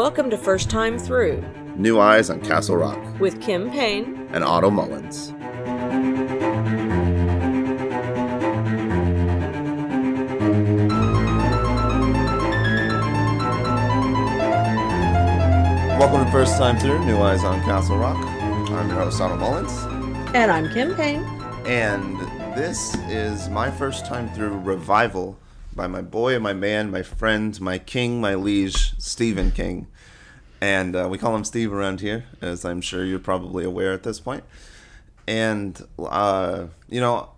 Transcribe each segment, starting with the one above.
Welcome to First Time Through New Eyes on Castle Rock with Kim Payne. and Otto Mullins. Welcome to First Time Through New Eyes on Castle Rock. I'm your host, Otto Mullins. And I'm Kim Payne. And this is my first time through Revival by my boy, and my man, my friend, my king, my liege, Stephen King. And uh, we call him Steve around here, as I'm sure you're probably aware at this point. And, uh, you know,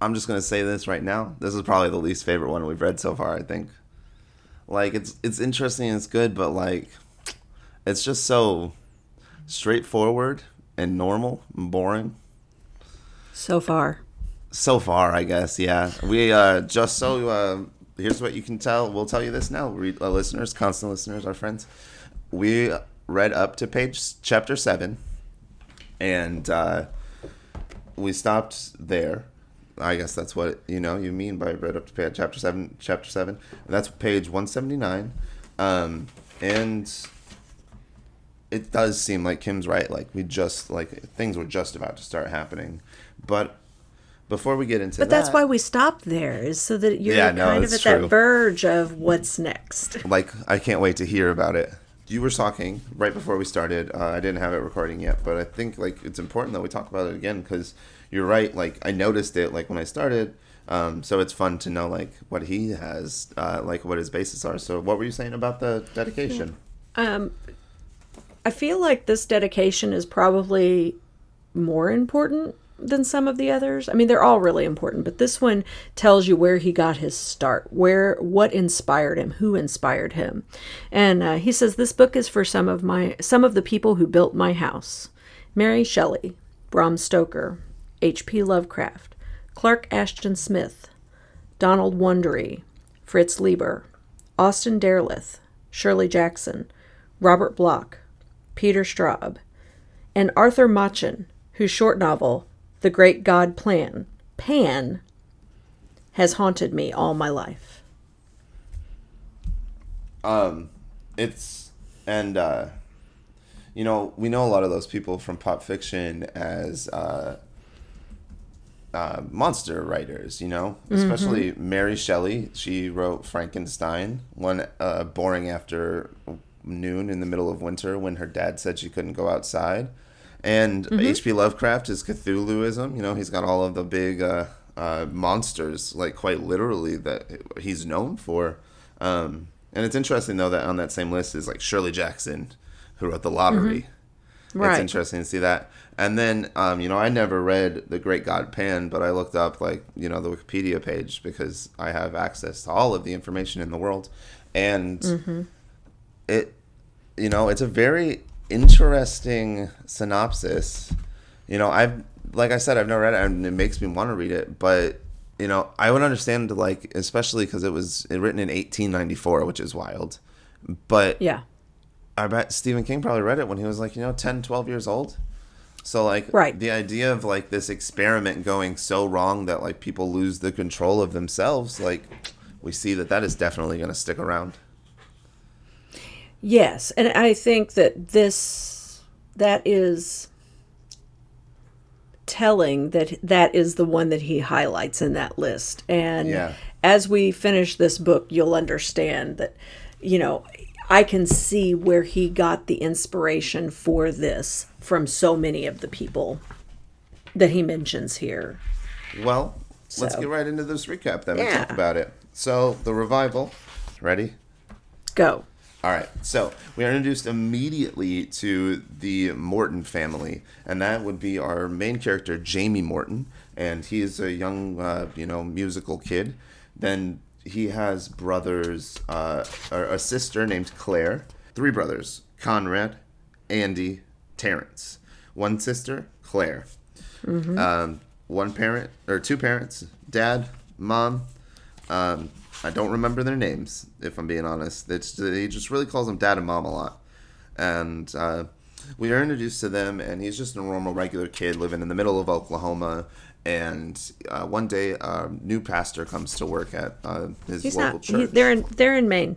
I'm just going to say this right now. This is probably the least favorite one we've read so far, I think. Like, it's, it's interesting and it's good, but, like, it's just so straightforward and normal and boring So far. So far i guess yeah. We uh just so uh here's what you can tell we'll tell you this now. Re- uh, listeners constant listeners our friends. We read up to page chapter 7 and uh we stopped there. I guess that's what you know you mean by read up to page chapter 7 chapter 7 and that's page 179 um and it does seem like kim's right like we just like things were just about to start happening. But before we get into But that, that's why we stopped there, is so that you're Yeah, no, kind of at true. that verge of what's next. like I can't wait to hear about it. You were talking right before we started. Uh, I didn't have it recording yet, but I think like it's important that we talk about it again because you're right. Like I noticed it like when I started, um, so it's fun to know like what he has, uh, like what his bases are. So what were you saying about the dedication? Um, I feel like this dedication is probably more important than some of the others. I mean, they're all really important, but this one tells you where he got his start, where what inspired him, who inspired him. And uh, he says this book is for some of my some of the people who built my house: Mary Shelley, Bram Stoker, H.P. Lovecraft, Clark Ashton Smith, Donald Wandrei, Fritz Leiber, Austin Derleth, Shirley Jackson, Robert Bloch, Peter Straub, and Arthur Machen, whose short novel, The Great God Plan, Pan, has haunted me all my life. Um, it's and uh, you know we know a lot of those people from pop fiction as uh, uh, monster writers. You know, especially Mary Shelley. She wrote Frankenstein, one uh, boring after noon in the middle of winter when her dad said she couldn't go outside. And H.P. Lovecraft is Cthulhuism. You know, he's got all of the big uh, uh, monsters, like quite literally, that he's known for. Um, and it's interesting though that on that same list is like Shirley Jackson, who wrote The Lottery. It's Right. interesting to see that. And then, um, you know, I never read The Great God Pan, but I looked up like you know the Wikipedia page because I have access to all of the information in the world, and it, you know, it's a very interesting synopsis. You know, I've like I said, I've never read it, and it makes me want to read it. But you know, I would understand like, especially because it was written in 1894, which is wild. But Yeah. I bet Stephen King probably read it when he was like, you know, 10, 12 years old. So like Right. the idea of like this experiment going so wrong that like people lose the control of themselves, like we see that that is definitely going to stick around. Yes, and I think that this that is telling that that is the one that he highlights in that list. And Yeah. as we finish this book, you'll understand that you know, I can see where he got the inspiration for this from so many of the people that he mentions here. Well, let's get right into this recap then. We Yeah. talk about it. So the revival, ready? Go. All right, so we are introduced immediately to the Morton family, and that would be our main character, Jamie Morton, and he is a young, uh, you know, musical kid. Then he has brothers, uh, or a sister named Claire, three brothers, Conrad, Andy, Terrence, one sister, Claire, um, one parent or two parents, dad, mom, um, I don't remember their names, if I'm being honest. It's he just really calls them dad and mom a lot, and uh, we are introduced to them, and he's just a normal, regular kid living in the middle of Oklahoma. And uh, one day, a new pastor comes to work at uh, his He's local not. church. He, they're in. They're in Maine.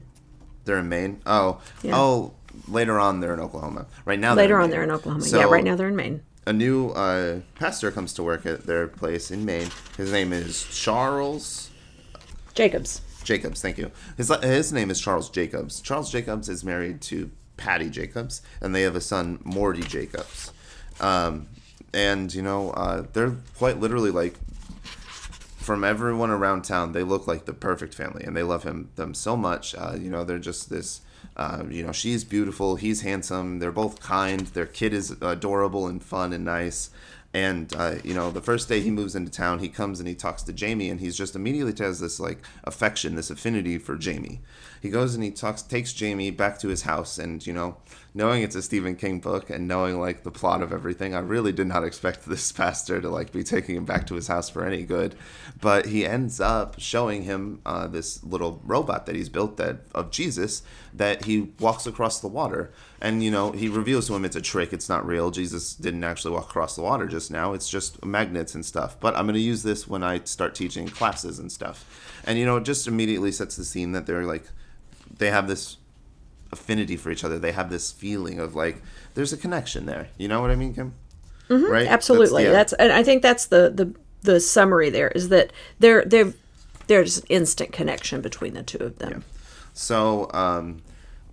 They're in Maine. Oh, Yeah. oh, later on they're in Oklahoma. Right now, Later in on, Maine. they're in Oklahoma. So, yeah, right now they're in Maine. a new uh, pastor comes to work at their place in Maine. His name is Charles Jacobs. Jacobs. Thank you. His his name is Charles Jacobs. Charles Jacobs is married to Patty Jacobs, and they have a son, Morty Jacobs. Um, and you know, uh, they're quite literally like from everyone around town, they look like the perfect family, and they love him them so much. Uh, you know, they're just this. Uh, you know, she's beautiful, he's handsome. They're both kind. Their kid is adorable and fun and nice. And uh, you know, the first day he moves into town, he comes and he talks to Jamie, and he's just immediately has this like affection, this affinity for Jamie. He goes and he talks, takes Jamie back to his house, and you know, knowing it's a Stephen King book and knowing like the plot of everything, I really did not expect this pastor to like be taking him back to his house for any good. But he ends up showing him uh, this little robot that he's built that of Jesus that he walks across the water, and you know, he reveals to him it's a trick, it's not real. Jesus didn't actually walk across the water just now. It's just magnets and stuff. But I'm going to use this when I start teaching classes and stuff. And you know, it just immediately sets the scene that they're like they have this affinity for each other. They have this feeling of like there's a connection there. You know what I mean, Kim? Mm-hmm, right? Absolutely. yeah. That's, and I think that's the the the summary there is that there there there's instant connection between the two of them. So um,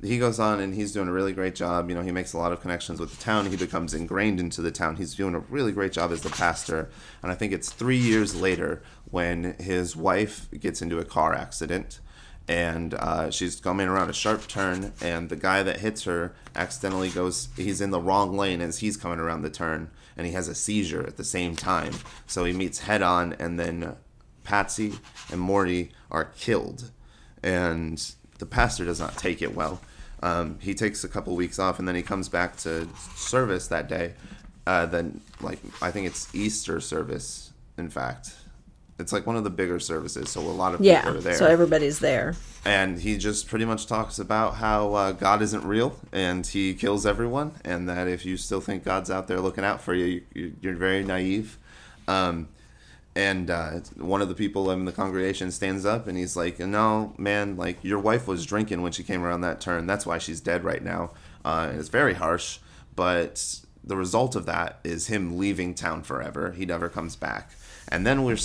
he goes on and he's doing a really great job. You know, he makes a lot of connections with the town. He becomes ingrained into the town. He's doing a really great job as the pastor. And I think it's three years later when his wife gets into a car accident. And uh, she's coming around a sharp turn, and the guy that hits her accidentally goes, he's in the wrong lane as he's coming around the turn, and he has a seizure at the same time. So he meets head on, and then Patsy and Morty are killed and the pastor does not take it well. Um, he takes a couple weeks off, and then he comes back to service that day. Uh, then, like I think it's Easter service. In fact, it's like one of the bigger services, so a lot of people Yeah. are there. So everybody's there. and he just pretty much talks about how uh, God isn't real, and He kills everyone, and that if you still think God's out there looking out for you, you you're very naive. Um, and uh, one of the people in the congregation stands up and he's like, "No, man, like your wife was drinking when she came around that turn. That's why she's dead right now." Uh, and it's very harsh, but the result of that is him leaving town forever. He never comes back. And then we're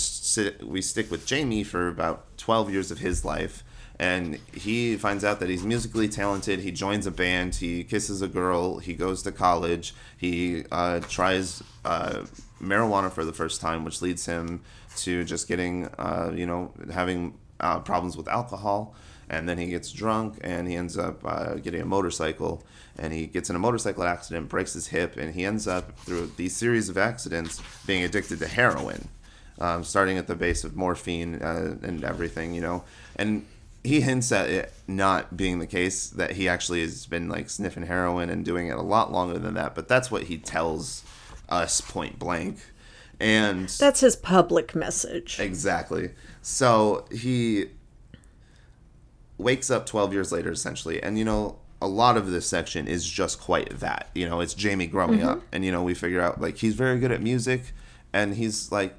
we stick with Jamie for about 12 years of his life. And he finds out that he's musically talented. He joins a band. He kisses a girl. He goes to college. He uh, tries uh, marijuana for the first time, which leads him to just getting, uh, you know, having uh, problems with alcohol. And then he gets drunk and he ends up uh, getting a motorcycle. And he gets in a motorcycle accident, breaks his hip, and he ends up, through these series of accidents, being addicted to heroin um, starting at the base of morphine uh, and everything, you know. And he hints at it not being the case, that he actually has been like sniffing heroin and doing it a lot longer than that. But that's what he tells us point blank. And That's his public message. Exactly. So he wakes up 12 years later, essentially. And, you know, a lot of this section is just quite that. You know, it's Jamie growing Mm-hmm. up. And, you know, we figure out, like, he's very good at music. And he's, like,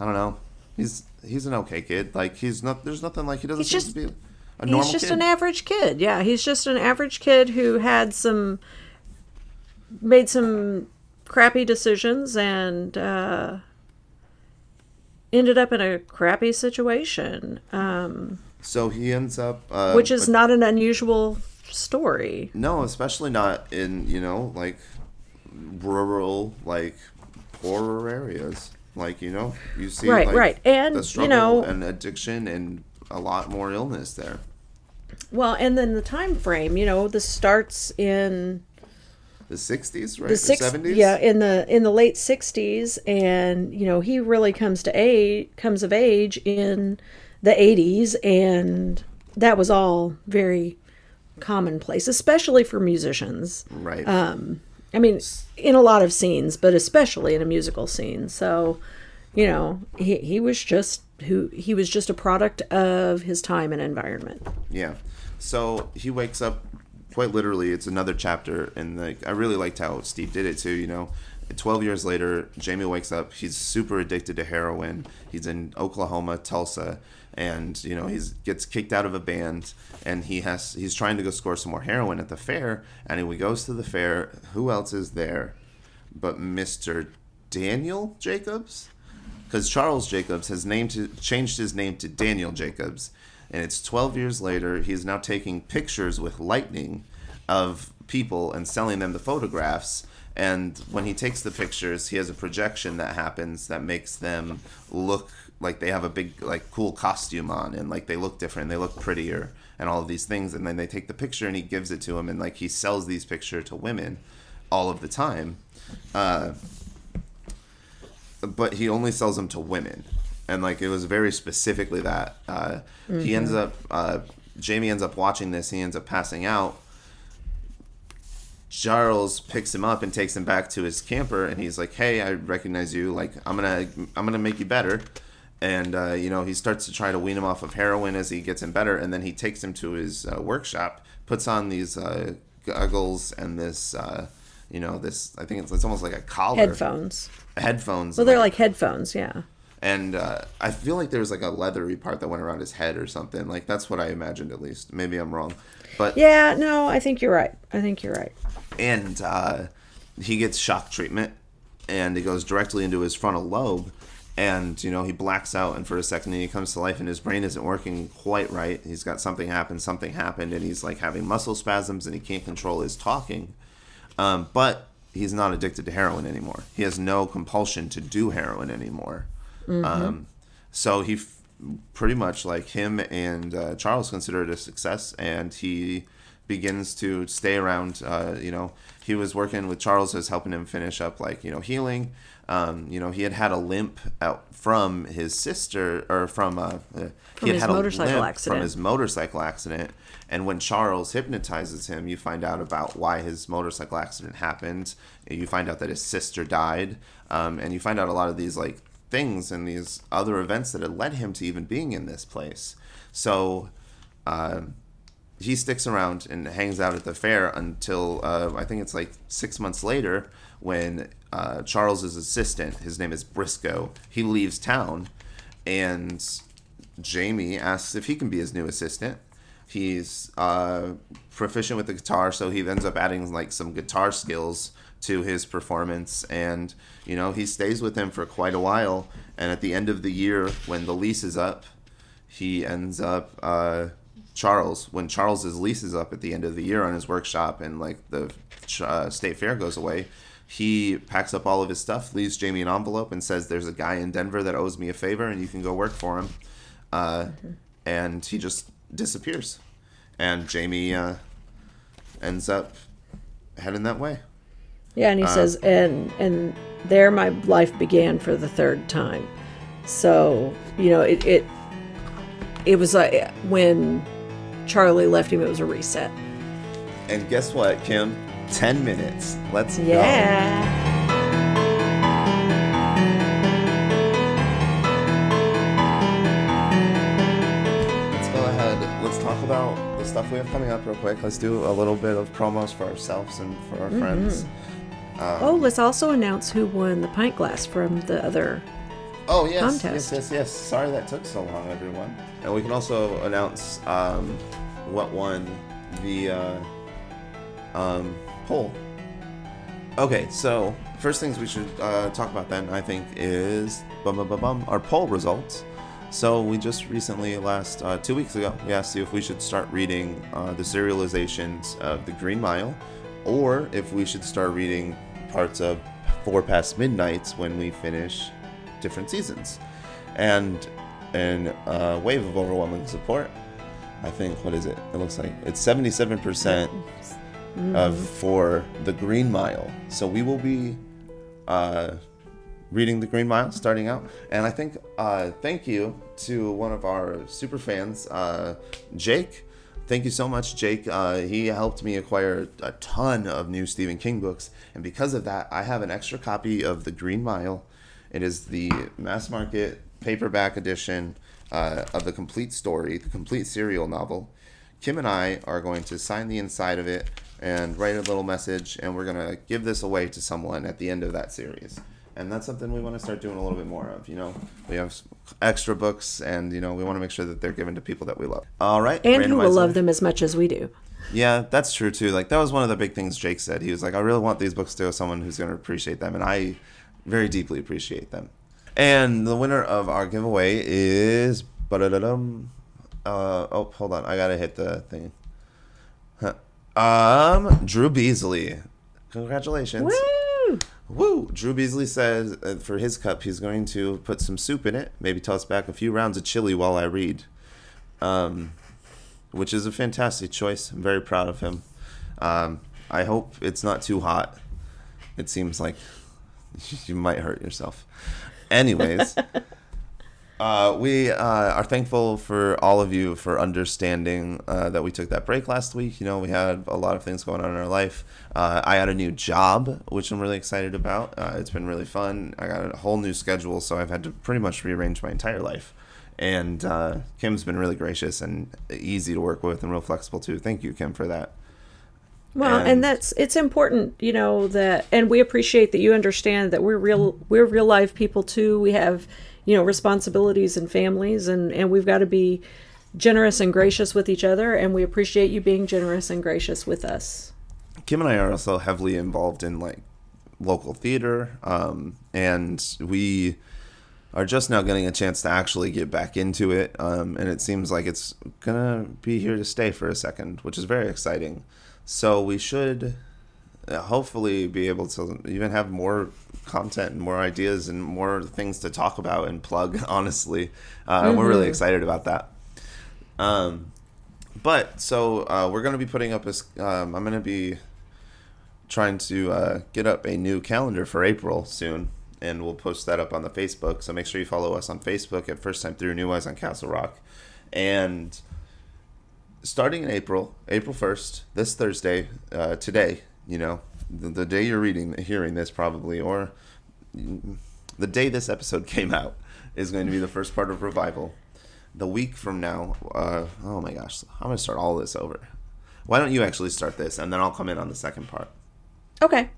I don't know. He's he's an okay kid. Like, he's not, there's nothing like he doesn't He's seem just- to be a normal kid. He's just kid. an average kid. Yeah, he's just an average kid who had some made some crappy decisions and uh, ended up in a crappy situation, um, so he ends up. Uh, which is but- not an unusual story. No, especially not in, you know, like rural, like poorer areas. Like, you know, you see Right, like, right. And, the you know- and addiction and a lot more illness there. Well, and then the time frame, you know, this starts in The 60s, right? the six, 70s? yeah, in the in the late '60s, and you know, he really comes to age, comes of age in the '80s, and that was all very commonplace, especially for musicians. Right. Um, I mean, in a lot of scenes, but especially in a musical scene. So, you know, he he was just who he was just a product of his time and environment. yeah. So he wakes up quite literally. It's another chapter. And like, I really liked how Steve did it too, you know. 12 years later, Jamie wakes up. He's super addicted to heroin. He's in Oklahoma, Tulsa. And you know he's gets kicked out of a band, and he has he's trying to go score some more heroin at the fair, and he goes to the fair, who else is there, but Mister Daniel Jacobs, because Charles Jacobs has named changed his name to Daniel Jacobs, and it's 12 years later. He's now taking pictures with lightning of people and selling them the photographs. And when he takes the pictures, he has a projection that happens that makes them look like they have a big, like, cool costume on and like they look different, they look prettier, and all of these things. And then they take the picture and he gives it to him, and like he sells these pictures to women all of the time. Uh, but he only sells them to women, and like it was very specifically that. Uh, He ends up, uh, Jamie ends up watching this. He ends up passing out. Charles picks him up and takes him back to his camper, and he's like, "Hey, I recognize you. Like, I'm gonna, I'm gonna make you better." And uh, you know, he starts to try to wean him off of heroin as he gets him better, and then he takes him to his uh, workshop, puts on these uh, goggles and this, uh, you know, this. I think it's, it's almost like a collar, Headphones. headphones. Well, they're like, like headphones, yeah. and uh, I feel like there was like a leathery part that went around his head or something. Like that's what I imagined at least. Maybe I'm wrong, but Yeah, no, I think you're right. I think you're right. and uh, he gets shock treatment, and it goes directly into his frontal lobe, and you know he blacks out, and for a second he comes to life, and his brain isn't working quite right. He's got something happen, something happened, and he's like having muscle spasms, and he can't control his talking. Um, but he's not addicted to heroin anymore. He has no compulsion to do heroin anymore. Um, so he f- pretty much like him and uh, Charles consider it a success, and he begins to stay around. Uh, you know, he was working with Charles as helping him finish up like you know healing. Um, you know, he had had a limp out from his sister or from uh, uh, he had his had a motorcycle accident. from his motorcycle accident. And when Charles hypnotizes him, you find out about why his motorcycle accident happened. You find out that his sister died, um, and you find out a lot of these like things and these other events that had led him to even being in this place. So uh, he sticks around and hangs out at the fair until uh, I think it's like six months later when uh, Charles's assistant, his name is Briscoe, he leaves town, and Jamie asks if he can be his new assistant. He's uh, proficient with the guitar, so he ends up adding like some guitar skills to his performance, and you know he stays with him for quite a while. And at the end of the year, when the lease is up, he ends up uh, Charles when Charles's lease is up at the end of the year on his workshop, and like the uh, state fair goes away. He packs up all of his stuff, leaves Jamie an envelope, and says, "There's a guy in Denver that owes me a favor, and you can go work for him." Uh, And he just disappears, and Jamie uh, ends up heading that way. Yeah, and he says, and and there my life began for the third time. So you know, it it it was like when Charlie left him, it was a reset. And guess what, Kim? Ten minutes. Let's go. Yeah. Let's go ahead. Let's talk about the stuff we have coming up real quick. Let's do a little bit of promos for ourselves and for our friends. oh, let's also announce who won the pint glass from the other. Oh yes, Contest. yes, yes, yes. Sorry that took so long, everyone. And we can also announce um, what won the uh, um, poll. Okay, so first things we should uh, talk about then, I think, is bum, bum, bum, bum, our poll results. So we just recently, last uh, two weeks ago, we asked you if we should start reading uh, the serializations of The Green Mile, or if we should start reading parts of Four Past Midnights when we finish different seasons. And in a wave of overwhelming support, I think, what is it? It looks like it's 77% of for the Green Mile. So we will be uh, reading the Green Mile starting out. And I think uh, thank you to one of our super fans, uh, Jake. Thank you so much, Jake. Uh, he helped me acquire a ton of new Stephen King books, and because of that, I have an extra copy of The Green Mile. It is the mass market paperback edition uh, of the complete story, the complete serial novel. Kim and I are going to sign the inside of it and write a little message, and we're going to give this away to someone at the end of that series. and that's something we want to start doing a little bit more of. You know, we have extra books, and you know, we want to make sure that they're given to people that we love. All right, and who will love them as much as we do. Yeah, that's true too. Like that was one of the big things Jake said. He was like, "I really want these books to go someone who's going to appreciate them," and I very deeply appreciate them. And the winner of our giveaway is. Uh, oh, hold on. I gotta hit the thing. Um, Drew Beasley. Congratulations. Woo! Woo! Drew Beasley says uh, for his cup he's going to put some soup in it, maybe toss back a few rounds of chili while I read. Um, which is a fantastic choice. I'm very proud of him. Um, I hope it's not too hot. It seems like you might hurt yourself. Anyways, uh, we uh, are thankful for all of you for understanding uh, that we took that break last week. You know, we had a lot of things going on in our life. Uh, I had a new job, which I'm really excited about. Uh, it's been really fun. I got a whole new schedule, so I've had to pretty much rearrange my entire life. And uh, Kim's been really gracious and easy to work with and real flexible too. Thank you, Kim, for that. Well, and, and, that's it's important, you know, that and we appreciate that you understand that we're real we're real life people too. We have, you know, responsibilities and families and and we've got to be generous and gracious with each other and we appreciate you being generous and gracious with us. Kim and I are also heavily involved in like local theater um and we are just now getting a chance to actually get back into it um and it seems like it's to be here to stay for a second, which is very exciting. So we should uh, hopefully be able to even have more content and more ideas and more things to talk about and plug. Honestly, uh, mm-hmm. we're really mm-hmm. excited about that. Um, but so uh, we're going to be putting up a. Um, I'm going to be trying to uh, get up a new calendar for April soon, and we'll post that up on the Facebook. So make sure you follow us on Facebook at First Time Through New Eyes on Castle Rock, and starting in April, April 1st, this Thursday, uh, today, you know, the, the, day you're reading, hearing this probably, or the day this episode came out, is going to be the first part of Revival. The week from now, uh, oh my gosh, I'm to start all this over. Why don't you actually start this, and then I'll come in on the second part. Okay.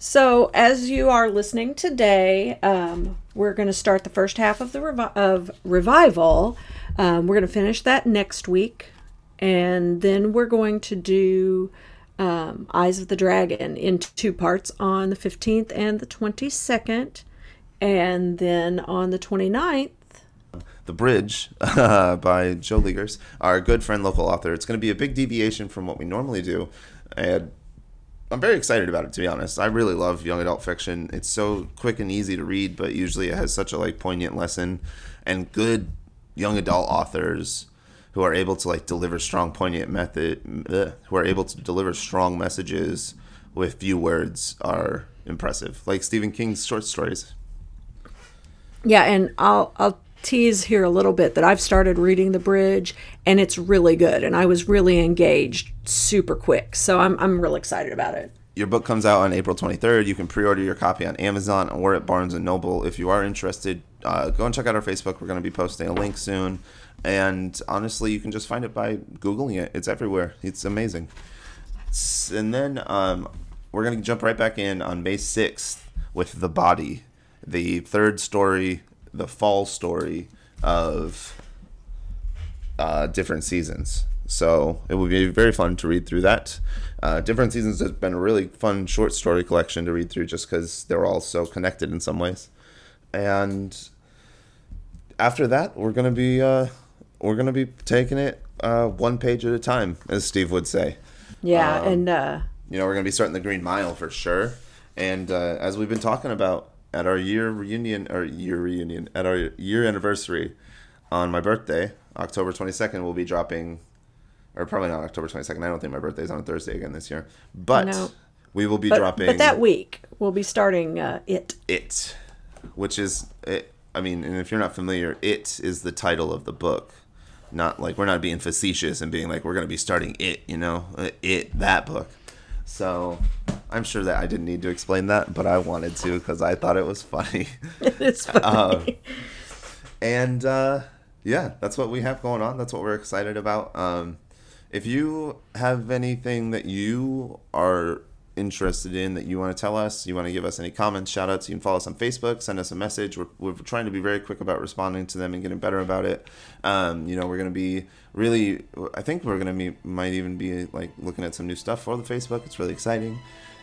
So, as you are listening today, um, we're going to start the first half of the revi- of revival. Um, we're going to finish that next week and then we're going to do um, Eyes of the Dragon in two parts on the 15th and the 22nd. And then on the 29th, The Bridge uh, by Joe Leagers, our good friend, local author. It's going to be a big deviation from what we normally do. And I'm very excited about it, to be honest. I really love young adult fiction. It's so quick and easy to read, but usually it has such a like poignant lesson and good young adult authors who are able to like deliver strong, poignant method, who are able to deliver strong messages with few words are impressive. Like Stephen King's short stories. Yeah, and I'll I'll tease here a little bit that I've started reading The Bridge and it's really good and I was really engaged super quick. So I'm I'm real excited about it. Your book comes out on April 23rd. You can pre-order your copy on Amazon or at Barnes and Noble. If you are interested, uh, go and check out our Facebook. We're going to be posting a link soon. And honestly, you can just find it by Googling it. It's everywhere. It's amazing. And then um, we're going to jump right back in on May 6th with The Body, the third story, the fall story of uh, different seasons. So it will be very fun to read through that. Uh, different seasons has been a really fun short story collection to read through just because they're all so connected in some ways. And after that, we're to be uh, we're gonna be taking it uh, one page at a time, as Steve would say. Yeah, um, and uh, you know we're gonna be starting the Green Mile for sure. And uh, as we've been talking about at our year reunion or year reunion at our year anniversary on my birthday, October twenty second, we'll be dropping, or probably not October twenty second. I don't think my birthday's on a Thursday again this year, but no. we will be but, dropping. But that week we'll be starting uh, it. It, which is it. I mean, and if you're not familiar, it is the title of the book not like we're not being facetious and being like we're going to be starting it you know? Uh, it that book. So i'm sure that i didn't need to explain that but i wanted to because i thought it was funny. It's funny. Um, and uh, yeah that's what we have going on. That's what we're excited about. Um, if you have anything that you are interested in that you want to tell us, you want to give us any comments, shout outs, you can follow us on Facebook, send us a message. We're, we're trying to be very quick about responding to them and getting better about it. Um, you know, we're going to be really, I think we're going to be, might even be like looking at some new stuff for the Facebook. It's really exciting.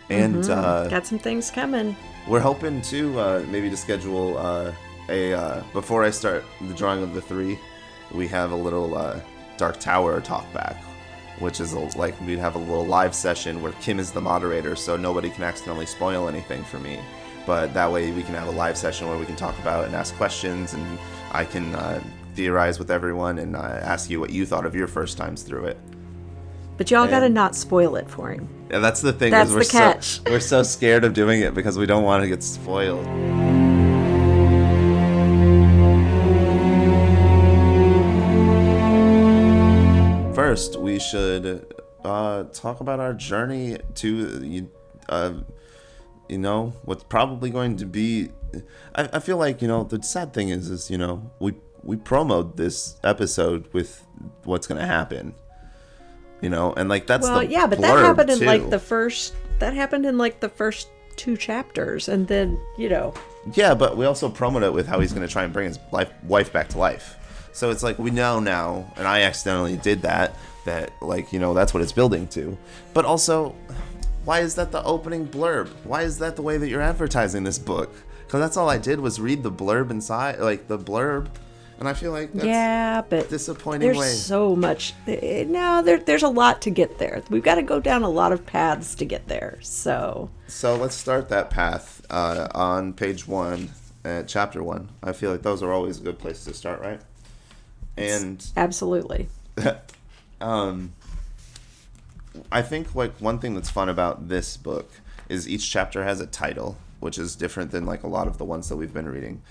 And Mm-hmm. uh, Got some things coming. we're hoping to uh, maybe to schedule uh, a, uh, before I start the drawing of the three, we have a little uh, Dark Tower talk back which is a, like we'd have a little live session where Kim is the moderator, so nobody can accidentally spoil anything for me. But that way we can have a live session where we can talk about and ask questions, and I can uh, theorize with everyone and uh, ask you what you thought of your first times through it. But y'all got to not spoil it for him. Yeah, that's the thing. That's is we're the so, catch. we're so scared of doing it because we don't want to get spoiled. First, we should uh, talk about our journey to you, uh, you know, what's probably going to be. I, I feel like you know the sad thing is, is you know we we promoted this episode with what's going to happen. You know, and like that's Well, the yeah, but that happened in like the first. That happened in like the first two chapters, and then you know, Yeah, but we also promote it with how he's going to try and bring his life, wife back to life. So it's like we know now, and I accidentally did that. That like you know that's what it's building to. But also, why is that the opening blurb? Why is that the way that you're advertising this book? Because that's all I did was read the blurb inside, like the blurb, and I feel like that's yeah, but disappointing there's way. so much. eh, No, there, there's a lot to get there. We've got to go down a lot of paths to get there. So So let's start that path uh, on page one, uh, chapter one. I feel like those are always a good place to start, right? And absolutely. um, I think like one thing that's fun about this book is each chapter has a title, which is different than like a lot of the ones that we've been reading,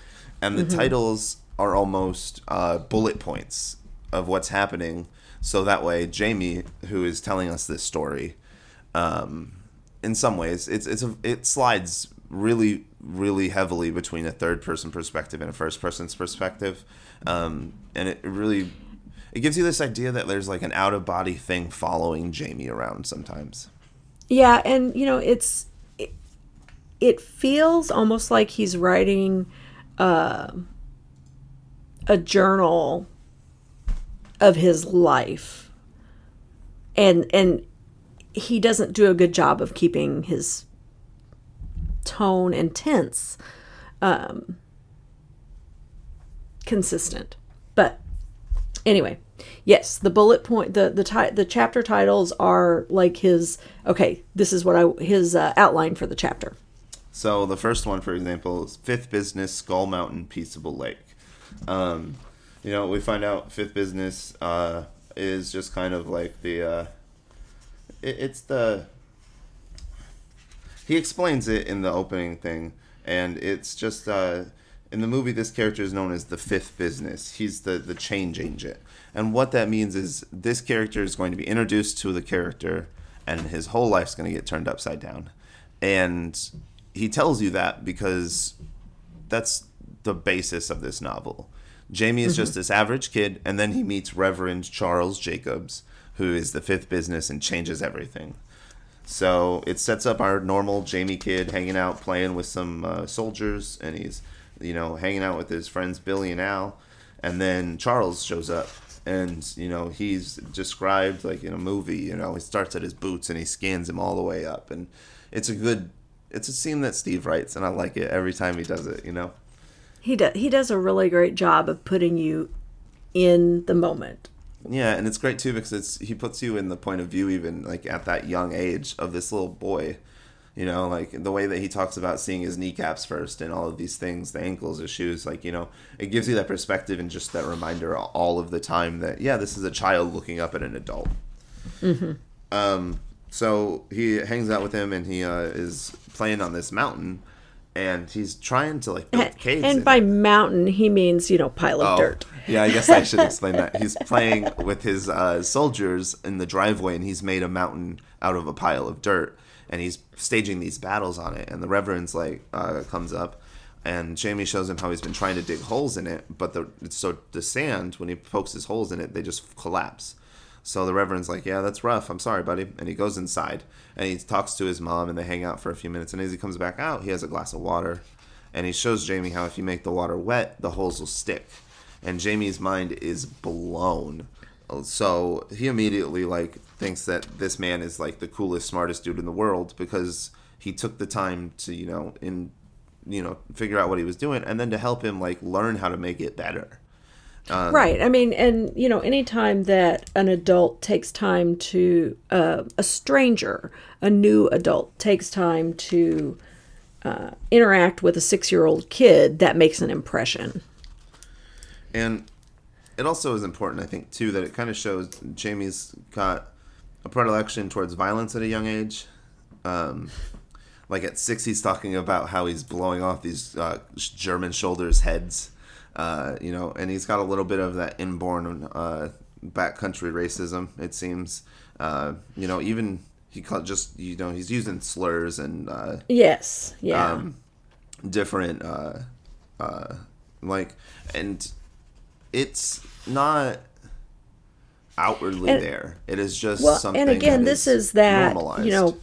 and the titles are almost uh, bullet points of what's happening. So that way, Jamie, who is telling us this story, um, in some ways, it's it's a, it slides really really heavily between a third person perspective and a first person's perspective, um, and it really it gives you this idea that there's like an out of body thing following Jamie around sometimes. Yeah, and you know, it's it, it feels almost like he's writing uh, a journal of his life, and and he doesn't do a good job of keeping his tone and tense um, consistent. But anyway yes the bullet point the the ti- the chapter titles are like his okay this is what i his uh, outline for the chapter So the first one, for example, is Fifth Business Skull Mountain Peaceable Lake. Um, you know, we find out Fifth Business uh, is just kind of like the. Uh, it, it's the. He explains it in the opening thing, and it's just uh, in the movie. This character is known as the Fifth Business. He's the the change agent, and what that means is this character is going to be introduced to the character, and his whole life's going to get turned upside down and he tells you that because that's the basis of this novel. Jamie is just this average kid, and then he meets Reverend Charles Jacobs, who is the fifth business and changes everything. So it sets up our normal Jamie kid hanging out, playing with some uh, soldiers, and he's, you know, hanging out with his friends Billy and Al, and then Charles shows up, and you know he's described like in a movie. You know, he starts at his boots and he scans him all the way up, and it's a good, it's a scene that Steve writes, and I like it every time he does it. You know. he does he does a really great job of putting you in the moment Yeah, and it's great too because it's he puts you in the point of view even like at that young age of this little boy. You know, like the way that he talks about seeing his kneecaps first and all of these things, the ankles, his shoes, like, you know, it gives you that perspective and just that reminder all of the time that, yeah, this is a child looking up at an adult. Um, so he hangs out with him and he uh, is playing on this mountain and he's trying to like build caves. and it. by mountain he means you know pile of Oh, dirt Yeah, I guess I should explain that. He's playing with his uh, soldiers in the driveway, and he's made a mountain out of a pile of dirt, and he's staging these battles on it. And the Reverend's like uh, comes up, and Jamie shows him how he's been trying to dig holes in it, but the so the sand when he pokes his holes in it, they just collapse. So the Reverend's like, yeah, that's rough. I'm sorry, buddy. And he goes inside and he talks to his mom and they hang out for a few minutes. And as he comes back out, he has a glass of water and he shows Jamie how if you make the water wet, the holes will stick. And Jamie's mind is blown. So he immediately like thinks that this man is like the coolest, smartest dude in the world because he took the time to, you know, in you know, figure out what he was doing and then to help him like learn how to make it better. Um, right. I mean, and you know, anytime that an adult takes time to uh, a stranger, a new adult takes time to uh, interact with a six-year-old kid, that makes an impression. And it also is important, I think, too, that it kind of shows Jamie's got a predilection towards violence at a young age. Um, like at six, he's talking about how he's blowing off these uh, German shoulders' heads uh, you know, and he's got a little bit of that inborn uh, backcountry racism. It seems, uh, you know, even he called just you know he's using slurs and uh, yes, yeah, um, different uh, uh, like, and it's not outwardly and, there. It is just well, something. And again, this is, is that normalized. you know,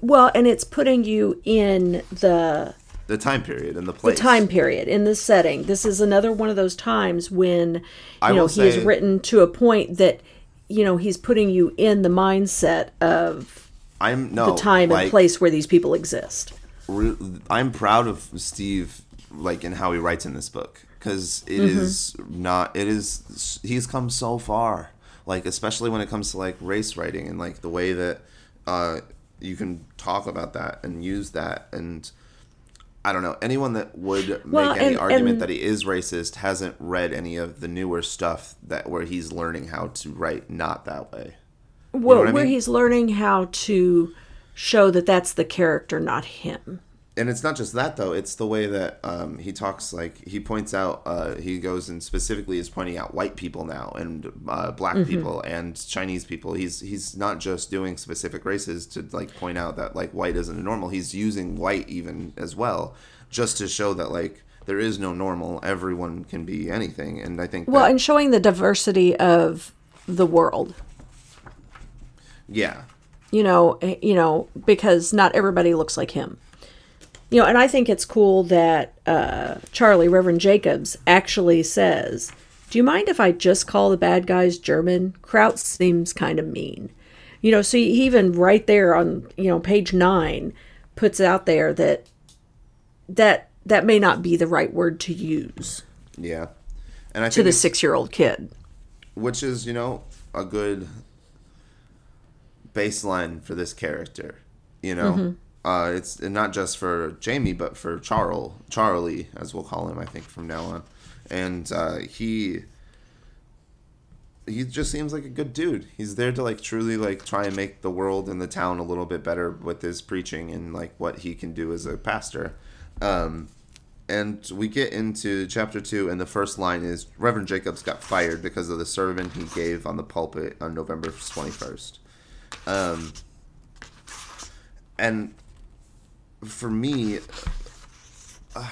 well, and it's putting you in the the time period and the place. The time period in this setting. This is another one of those times when you I know he's written to a point that you know he's putting you in the mindset of I'm no the time like, and place where these people exist. Re- I'm proud of Steve, like in how he writes in this book, because it mm-hmm. is not. It is he's come so far, like especially when it comes to like race writing and like the way that uh, you can talk about that and use that and I don't know. Anyone that would well, make any and, argument and, that he is racist hasn't read any of the newer stuff that where he's learning how to write not that way. You well, where mean? he's learning how to show that that's the character, not him and it's not just that though. It's the way that um, he talks like he points out uh, he goes and specifically is pointing out white people now and uh, black mm-hmm. people and chinese people. He's he's not just doing specific races to like point out that like white isn't a normal. He's using white even as well just to show that like there is no normal. Everyone can be anything. And i think well that, and showing the diversity of the world. Yeah. You know eh, you know because not everybody looks like him you know, and I think it's cool that uh, Charlie, Reverend Jacobs, actually says, Do you mind if I just call the bad guys German? Kraut seems kind of mean. You know, so he even right there on, you know, page nine puts out there that that that may not be the right word to use. Yeah. And I to the six year old kid. Which is, you know, a good baseline for this character. You know? Mm-hmm uh, it's not just for Jamie, but for Charles, Charlie, as we'll call him, I think from now on. And uh, he he just seems like a good dude. He's there to like truly like try and make the world and the town a little bit better with his preaching and like what he can do as a pastor. Um, and we get into chapter two, and the first line is Reverend Jacobs got fired because of the sermon he gave on the pulpit on November twenty first. Um, and for me, uh,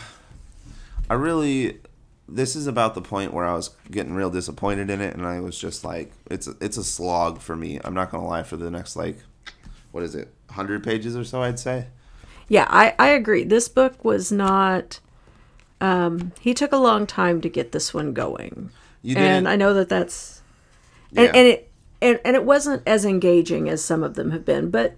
I really this is about the point where I was getting real disappointed in it, and I was just like, it's a, it's a slog for me. I'm not gonna lie. For the next like, what is it, hundred pages or so, I'd say. Yeah, I I agree. This book was not. Um, he took a long time to get this one going, and I know that that's, and, yeah. and it and, and it wasn't as engaging as some of them have been, but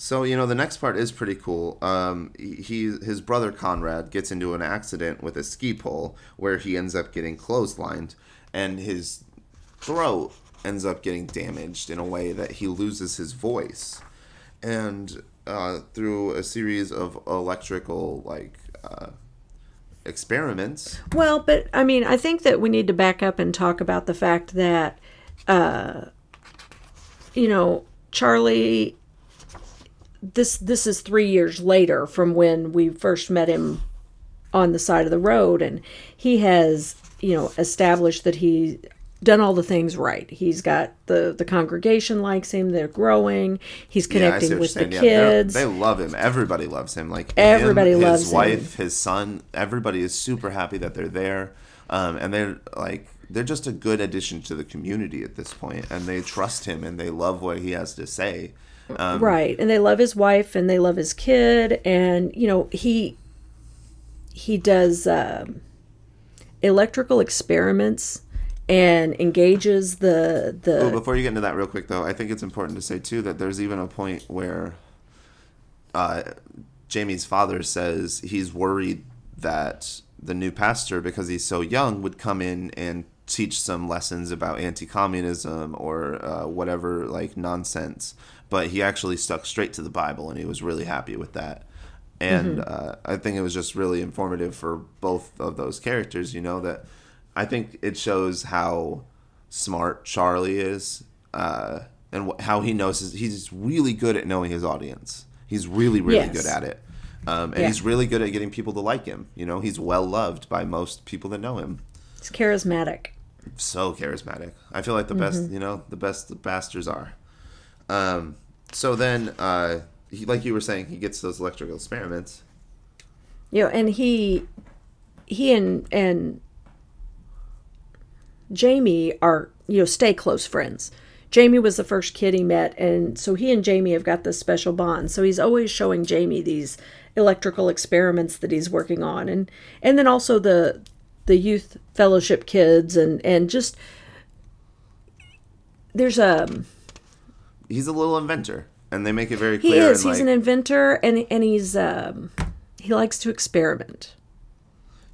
so you know the next part is pretty cool. Um, he his brother Conrad gets into an accident with a ski pole where he ends up getting clotheslined, and his throat ends up getting damaged in a way that he loses his voice, and uh, through a series of electrical like uh, experiments. Well, but I mean, I think that we need to back up and talk about the fact that, uh, you know, Charlie this this is three years later from when we first met him on the side of the road and he has you know established that he done all the things right. He's got the the congregation likes him they're growing he's connecting yeah, with the yeah, kids. they love him. Everybody loves him. Like everybody him, loves his wife him. his son everybody is super happy that they're there. Um, and they're like they're just a good addition to the community at this point, and they trust him and they love what he has to say. Um, right, and they love his wife and they love his kid, and you know he he does um, electrical experiments and engages the the. Oh, before you get into that, real quick though, I think it's important to say too that there's even a point where uh, Jamie's father says he's worried that the new pastor, because he's so young, would come in and teach some lessons about anti-communism or uh, whatever like nonsense. But he actually stuck straight to the Bible, and he was really happy with that. And mm-hmm. uh, I think it was just really informative for both of those characters. You know that I think it shows how smart Charlie is, uh, and wh- how he knows his, he's really good at knowing his audience. He's really, really yes. good at it. Um, and yeah. he's really good at getting people to like him. You know, he's well loved by most people that know him. He's charismatic. So charismatic. I feel like the mm-hmm. best, you know, the best the bastards are. Um, so then, uh, he, like you were saying, he gets those electrical experiments. Know, and he, he and and Jamie are you know stay close friends. Jamie was the first kid he met, and so he and Jamie have got this special bond. So he's always showing Jamie these electrical experiments that he's working on, and and then also the the youth fellowship kids, and and just there's a he's a little inventor, and they make it very clear. He is. He's like, an inventor, and and he's um, he likes to experiment.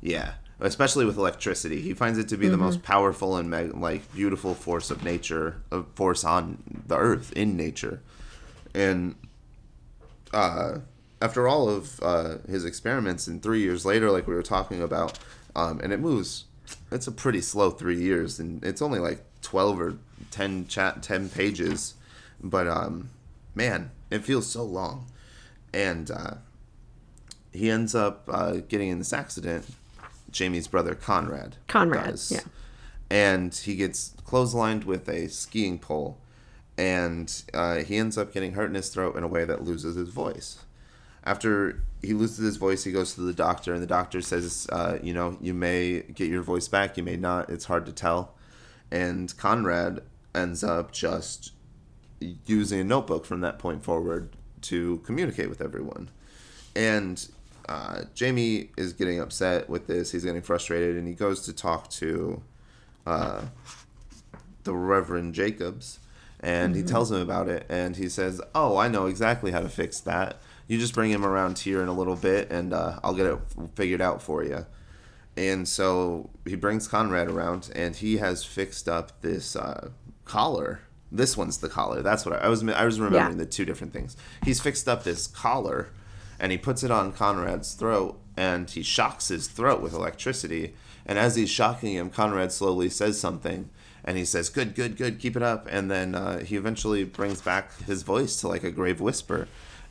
Yeah, especially with electricity. He finds it to be mm-hmm. the most powerful and like beautiful force of nature, a force on the earth in nature, and uh, after all of uh, his experiments, and three years later, like we were talking about, um, and it moves. It's a pretty slow three years, and it's only like twelve or ten chat ten pages, but um, man, it feels so long, and uh, he ends up uh, getting in this accident Jamie's brother Conrad. Conrad, does. yeah. And he gets clotheslined with a skiing pole, and uh, he ends up getting hurt in his throat in a way that loses his voice. After he loses his voice, he goes to the doctor, and the doctor says, uh, "You know, you may get your voice back, you may not. It's hard to tell." And Conrad ends up just using a notebook from that point forward to communicate with everyone. And uh, Jamie is getting upset with this. He's getting frustrated, and he goes to talk to uh, the Reverend Jacobs, and mm-hmm. he tells him about it. And he says, "Oh, I know exactly how to fix that. You just bring him around here in a little bit, and uh, I'll get it figured out for you." And so he brings Conrad around, and he has fixed up this uh, collar. This one's the collar. That's what I, I was. I was remembering yeah. the two different things. He's fixed up this collar and he puts it on Conrad's throat and he shocks his throat with electricity. And as he's shocking him, Conrad slowly says something and he says, Good, good, good, keep it up. And then uh, he eventually brings back his voice to like a grave whisper.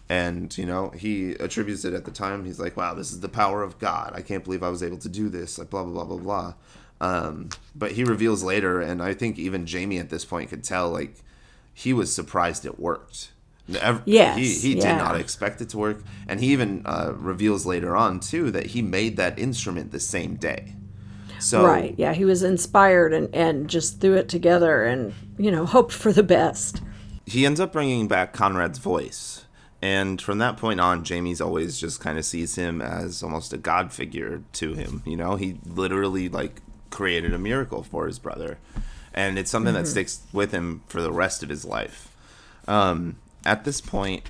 And, you know, he attributes it at the time. He's like, Wow, this is the power of God. I can't believe I was able to do this. Like, blah, blah, blah, blah, blah. Um, but he reveals later, and I think even Jamie at this point could tell, like, he was surprised it worked Yeah, he, he yeah. did not expect it to work, and he even uh, reveals later on too that he made that instrument the same day. So right, yeah, he was inspired and and just threw it together and you know hoped for the best. He ends up bringing back Conrad's voice, and from that point on, Jamie's always just kind of sees him as almost a god figure to him. You know, he literally like created a miracle for his brother, and it's something mm-hmm. that sticks with him for the rest of his life. Um, at this point,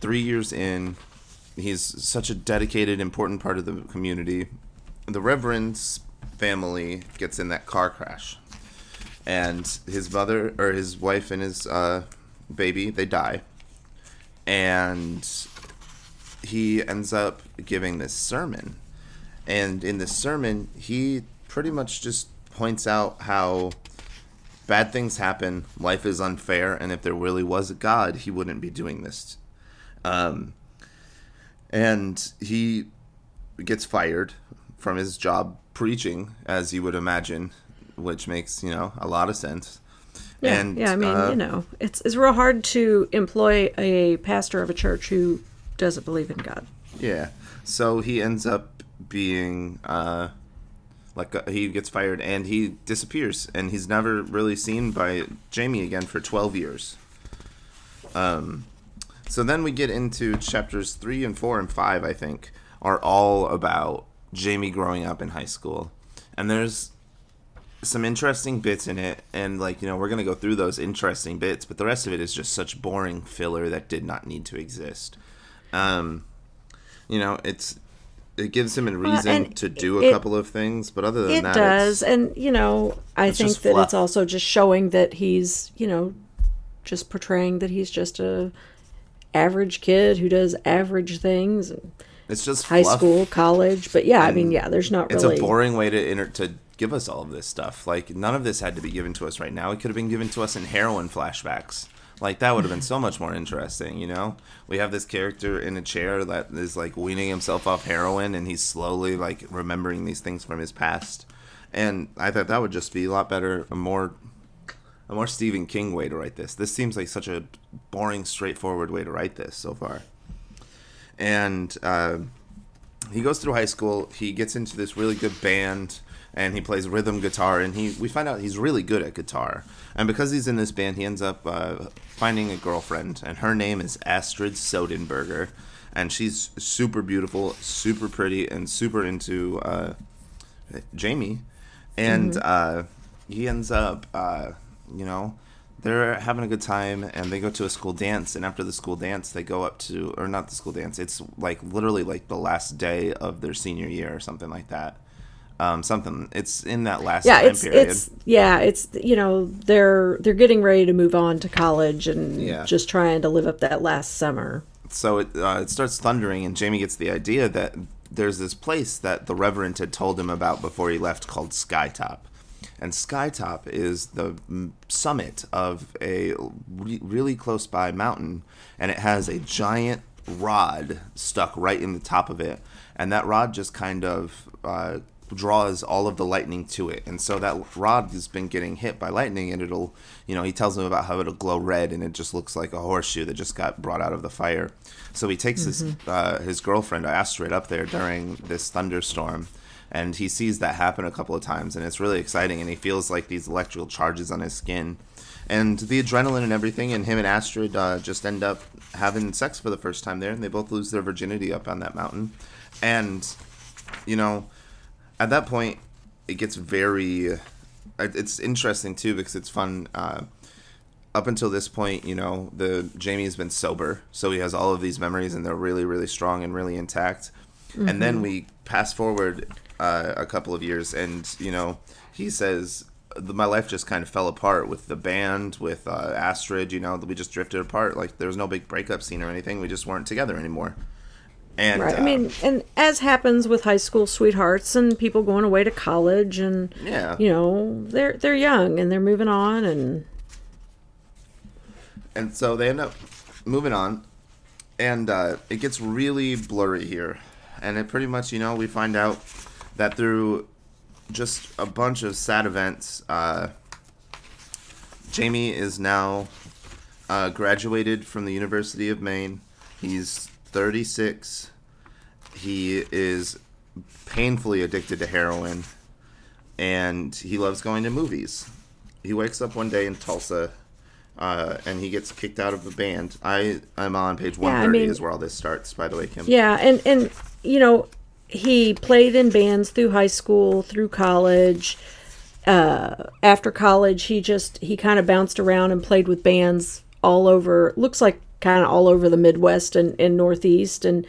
three years in, he's such a dedicated, important part of the community. The Reverend's family gets in that car crash, and his mother or his wife and his uh, baby they die, and he ends up giving this sermon, and in this sermon he pretty much just points out how bad things happen. Life is unfair, and if there really was a God, he wouldn't be doing this. Um, and he gets fired from his job preaching, as you would imagine, which makes you know a lot of sense. Yeah, and, yeah. I mean, uh, you know, it's it's real hard to employ a pastor of a church who doesn't believe in God. Yeah. So he ends up being uh, Like uh, he gets fired and he disappears, and he's never really seen by Jamie again for twelve years. Um, so then we get into chapters three and four and five. I think are all about Jamie growing up in high school, and there's some interesting bits in it and like you know we're going to go through those interesting bits but the rest of it is just such boring filler that did not need to exist um you know it's it gives him a uh, reason to do a it- couple of things but other than It that it does, it's, and you know, I think that fluff. it's also just showing that he's, you know, just portraying that he's just a average kid who does average things, and it's just high school, college. But yeah, I mean, yeah, there's not really it's really. a boring way to enter to give us all of this stuff like none of this had to be given to us right now it could have been given to us in heroin flashbacks like that would have been so much more interesting you know? We have this character in a chair that is like weaning himself off heroin and he's slowly like remembering these things from his past. And i thought that would just be a lot better a more a more stephen king way to write this. This seems like such a boring straightforward way to write this so far. And uh, he goes through high school. He gets into this really good band, and he plays rhythm guitar. And he we find out he's really good at guitar. And because he's in this band, he ends up uh, finding a girlfriend, and her name is Astrid Sodenberger, and she's super beautiful, super pretty, and super into uh, Jamie. And uh, he ends up, uh, you know, they're having a good time and they go to a school dance and after the school dance they go up to or not the school dance it's like literally like the last day of their senior year or something like that um, something it's in that last yeah, time it's period it's yeah, it's you know they're they're getting ready to move on to college and Yeah. just trying to live up that last summer. so it, uh, it starts thundering and jamie gets the idea that there's this place that the reverend had told him about before he left called skytop and skytop is the mm, summit of a re- really close by mountain and it has a giant rod stuck right in the top of it and that rod just kind of uh, draws all of the lightning to it. And so that rod has been getting hit by lightning and it'll you know he tells him about how it'll glow red and it just looks like a horseshoe that just got brought out of the fire. So he takes his uh, his girlfriend astrid up there during this thunderstorm and he sees that happen a couple of times and it's really exciting and he feels like these electrical charges on his skin. And the adrenaline and everything and him and astrid uh, just end up having sex for the first time there and they both lose their virginity up on that mountain. And you know at that point it gets very it's interesting too because it's fun uh, up until this point you know the jamie has been sober so he has all of these memories and they're really really strong and really intact. And then we pass forward uh, a couple of years and you know he says my life just kind of fell apart with the band with uh, astrid you know we just drifted apart. Like there was no big breakup scene or anything. We just weren't together anymore and Right. I uh, mean, and as happens with high school sweethearts and people going away to college and yeah. you know, they're they're young and they're moving on and and so they end up moving on. And uh, it gets really blurry here. And it pretty much you know we find out that through just a bunch of sad events uh, jamie is now uh, graduated from the university of maine. He's 36 he is painfully addicted to heroin and he loves going to movies he wakes up one day in tulsa uh, and he gets kicked out of the band. I I'm on page Yeah, I 130 mean- is where all this starts. By the way, Kim. yeah, and and you know, he played in bands through high school, through college. Uh, after college, he just he kind of bounced around and played with bands all over. Looks like kind of all over the Midwest and, and Northeast, and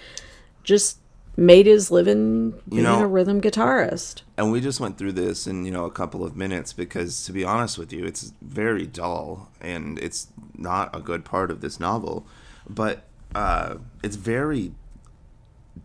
just made his living being know- a rhythm guitarist. And we just went through this in you know a couple of minutes because to be honest with you, it's very dull and it's not a good part of this novel, but uh, it's very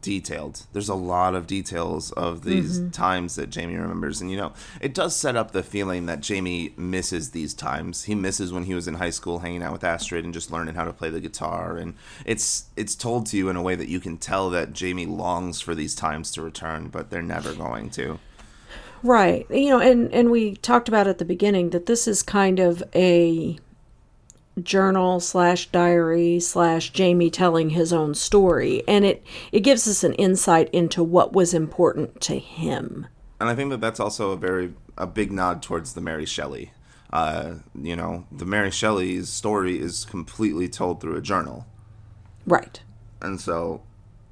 detailed. There's a lot of details of these mm-hmm. times that Jamie remembers, and you know, it does set up the feeling that Jamie misses these times. He misses when he was in high school, hanging out with Astrid and just learning how to play the guitar. And it's it's told to you in a way that you can tell that Jamie longs for these times to return, but they're never going to. Right. You know, and and we talked about at the beginning that this is kind of a journal slash diary slash Jamie telling his own story, and it it gives us an insight into what was important to him. and I think that that's also a very a big nod towards the Mary Shelley. Uh, you know, the Mary Shelley's story is completely told through a journal, Right. and so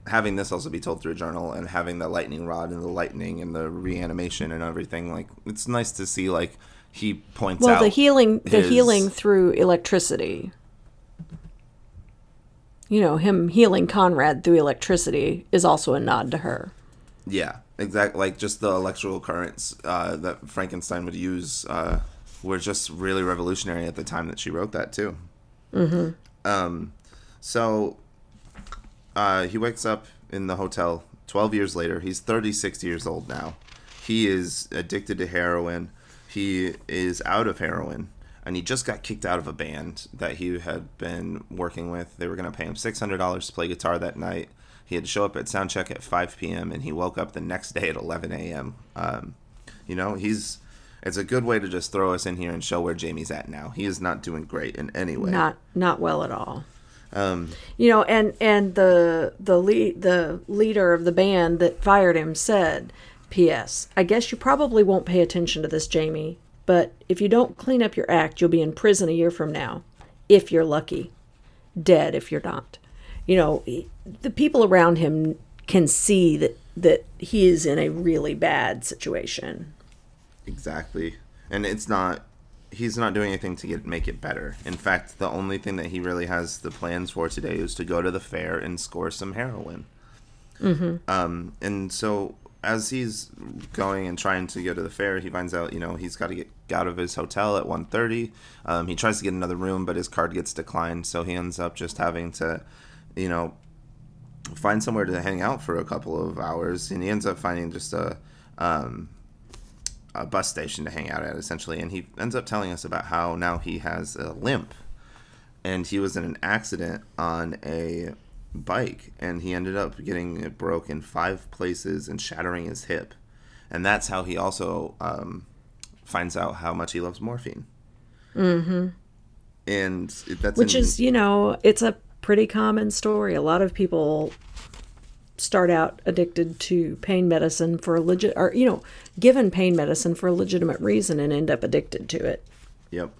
having this also be told through a journal and having the lightning rod and the lightning and the reanimation and everything, like it's nice to see. Like he points Well, out Well, the healing, the healing through electricity. You know, him healing Conrad through electricity is also a nod to her. Yeah, exactly. Like just the electrical currents uh, that Frankenstein would use uh, were just really revolutionary at the time that she wrote that too. Mm-hmm. Um, so uh, he wakes up in the hotel 12 years later. He's 36 years old now. He is addicted to heroin. He is out of heroin. And he just got kicked out of a band that he had been working with. They were going to pay him $600 to play guitar that night. He had to show up at sound check at 5 p.m. and he woke up the next day at 11 a.m. Um, you know, he's. It's a good way to just throw us in here and show where Jamie's at now. He is not doing great in any way. Not not well at all. Um, You know, and and the the lead the leader of the band that fired him said, "P.S. I guess you probably won't pay attention to this, Jamie, but if you don't clean up your act, you'll be in prison a year from now, if you're lucky. Dead if you're not." You know, the people around him can see that that he is in a really bad situation. Exactly. And it's not he's not doing anything to get make it better. In fact, the only thing that he really has the plans for today is to go to the fair and score some heroin. Mm-hmm. Um, and so as he's going and trying to go to the fair, he finds out, you know, he's got to get out of his hotel at 1.30. Um, he tries to get another room, but his card gets declined, so he ends up just having to, you know, find somewhere to hang out for a couple of hours, and he ends up finding just a um, a bus station to hang out at essentially and he ends up telling us about how now he has a limp and he was in an accident on a bike and he ended up getting it broke in five places and shattering his hip and that's how he also um, finds out how much he loves morphine mm-hmm. and that's Which in- is, you know, it's a pretty common story. A lot of people start out addicted to pain medicine for a legit, or you know, given pain medicine for a legitimate reason and end up addicted to it. Yep.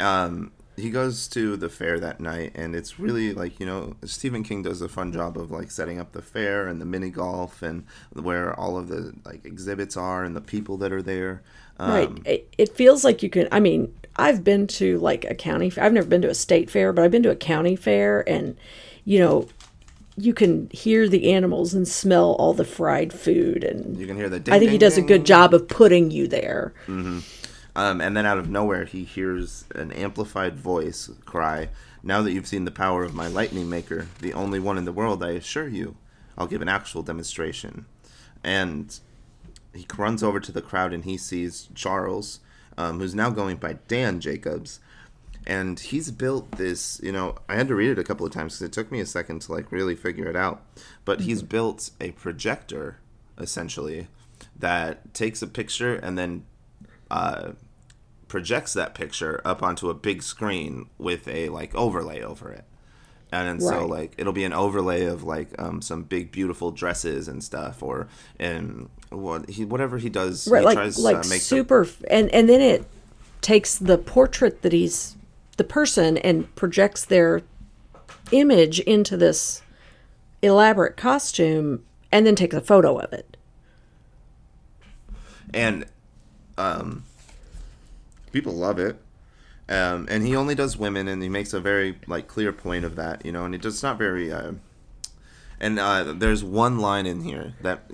Um, he goes to the fair that night, and it's really like you know Stephen King does a fun job of like setting up the fair and the mini golf and where all of the like exhibits are and the people that are there. Um, right. It, it feels like you can. I mean, I've been to like a county. I've never been to a state fair, but I've been to a county fair, and you know, you can hear the animals and smell all the fried food, and You can hear the. I Ding, think he ding, does a good job of putting you there. Um, and then out of nowhere, he hears an amplified voice cry, Now that you've seen the power of my lightning maker, the only one in the world, I assure you, I'll give an actual demonstration. And he runs over to the crowd and he sees Charles, um, who's now going by Dan Jacobs. And he's built this, you know, I had to read it a couple of times because it took me a second to like really figure it out. But he's built a projector, essentially, that takes a picture and then uh, projects that picture up onto a big screen with a like overlay over it. And then so like it'll be an overlay of like um, some big beautiful dresses and stuff or and what he whatever he does right he like tries like to make super and and then it takes the portrait that he's the person and projects their image into this elaborate costume and then takes a photo of it. And um, people love it. Um, and he only does women, and he makes a very like clear point of that, you know. And it does not very. Uh, and uh, there's one line in here that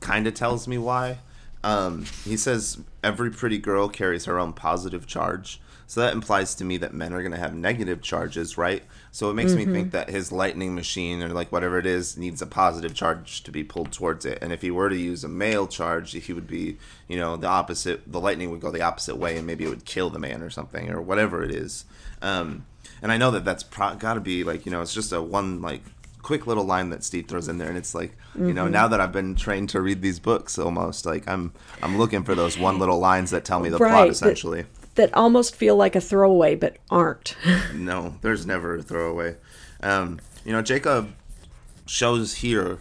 kind of tells me why. Um, he says every pretty girl carries her own positive charge, so that implies to me that men are going to have negative charges, right? So it makes me think that his lightning machine or like whatever it is needs a positive charge to be pulled towards it. And if he were to use a male charge, he would be, you know, the opposite. The lightning would go the opposite way, and maybe it would kill the man or something or whatever it is. Um, and I know that that's pro- got to be like you know it's just a one like quick little line that Steve throws in there, and it's like you know now that I've been trained to read these books almost like I'm I'm looking for those one little lines that tell me the plot Right, that- essentially. That almost feel like a throwaway but aren't No, there's never a throwaway. Um, you know, Jacob shows here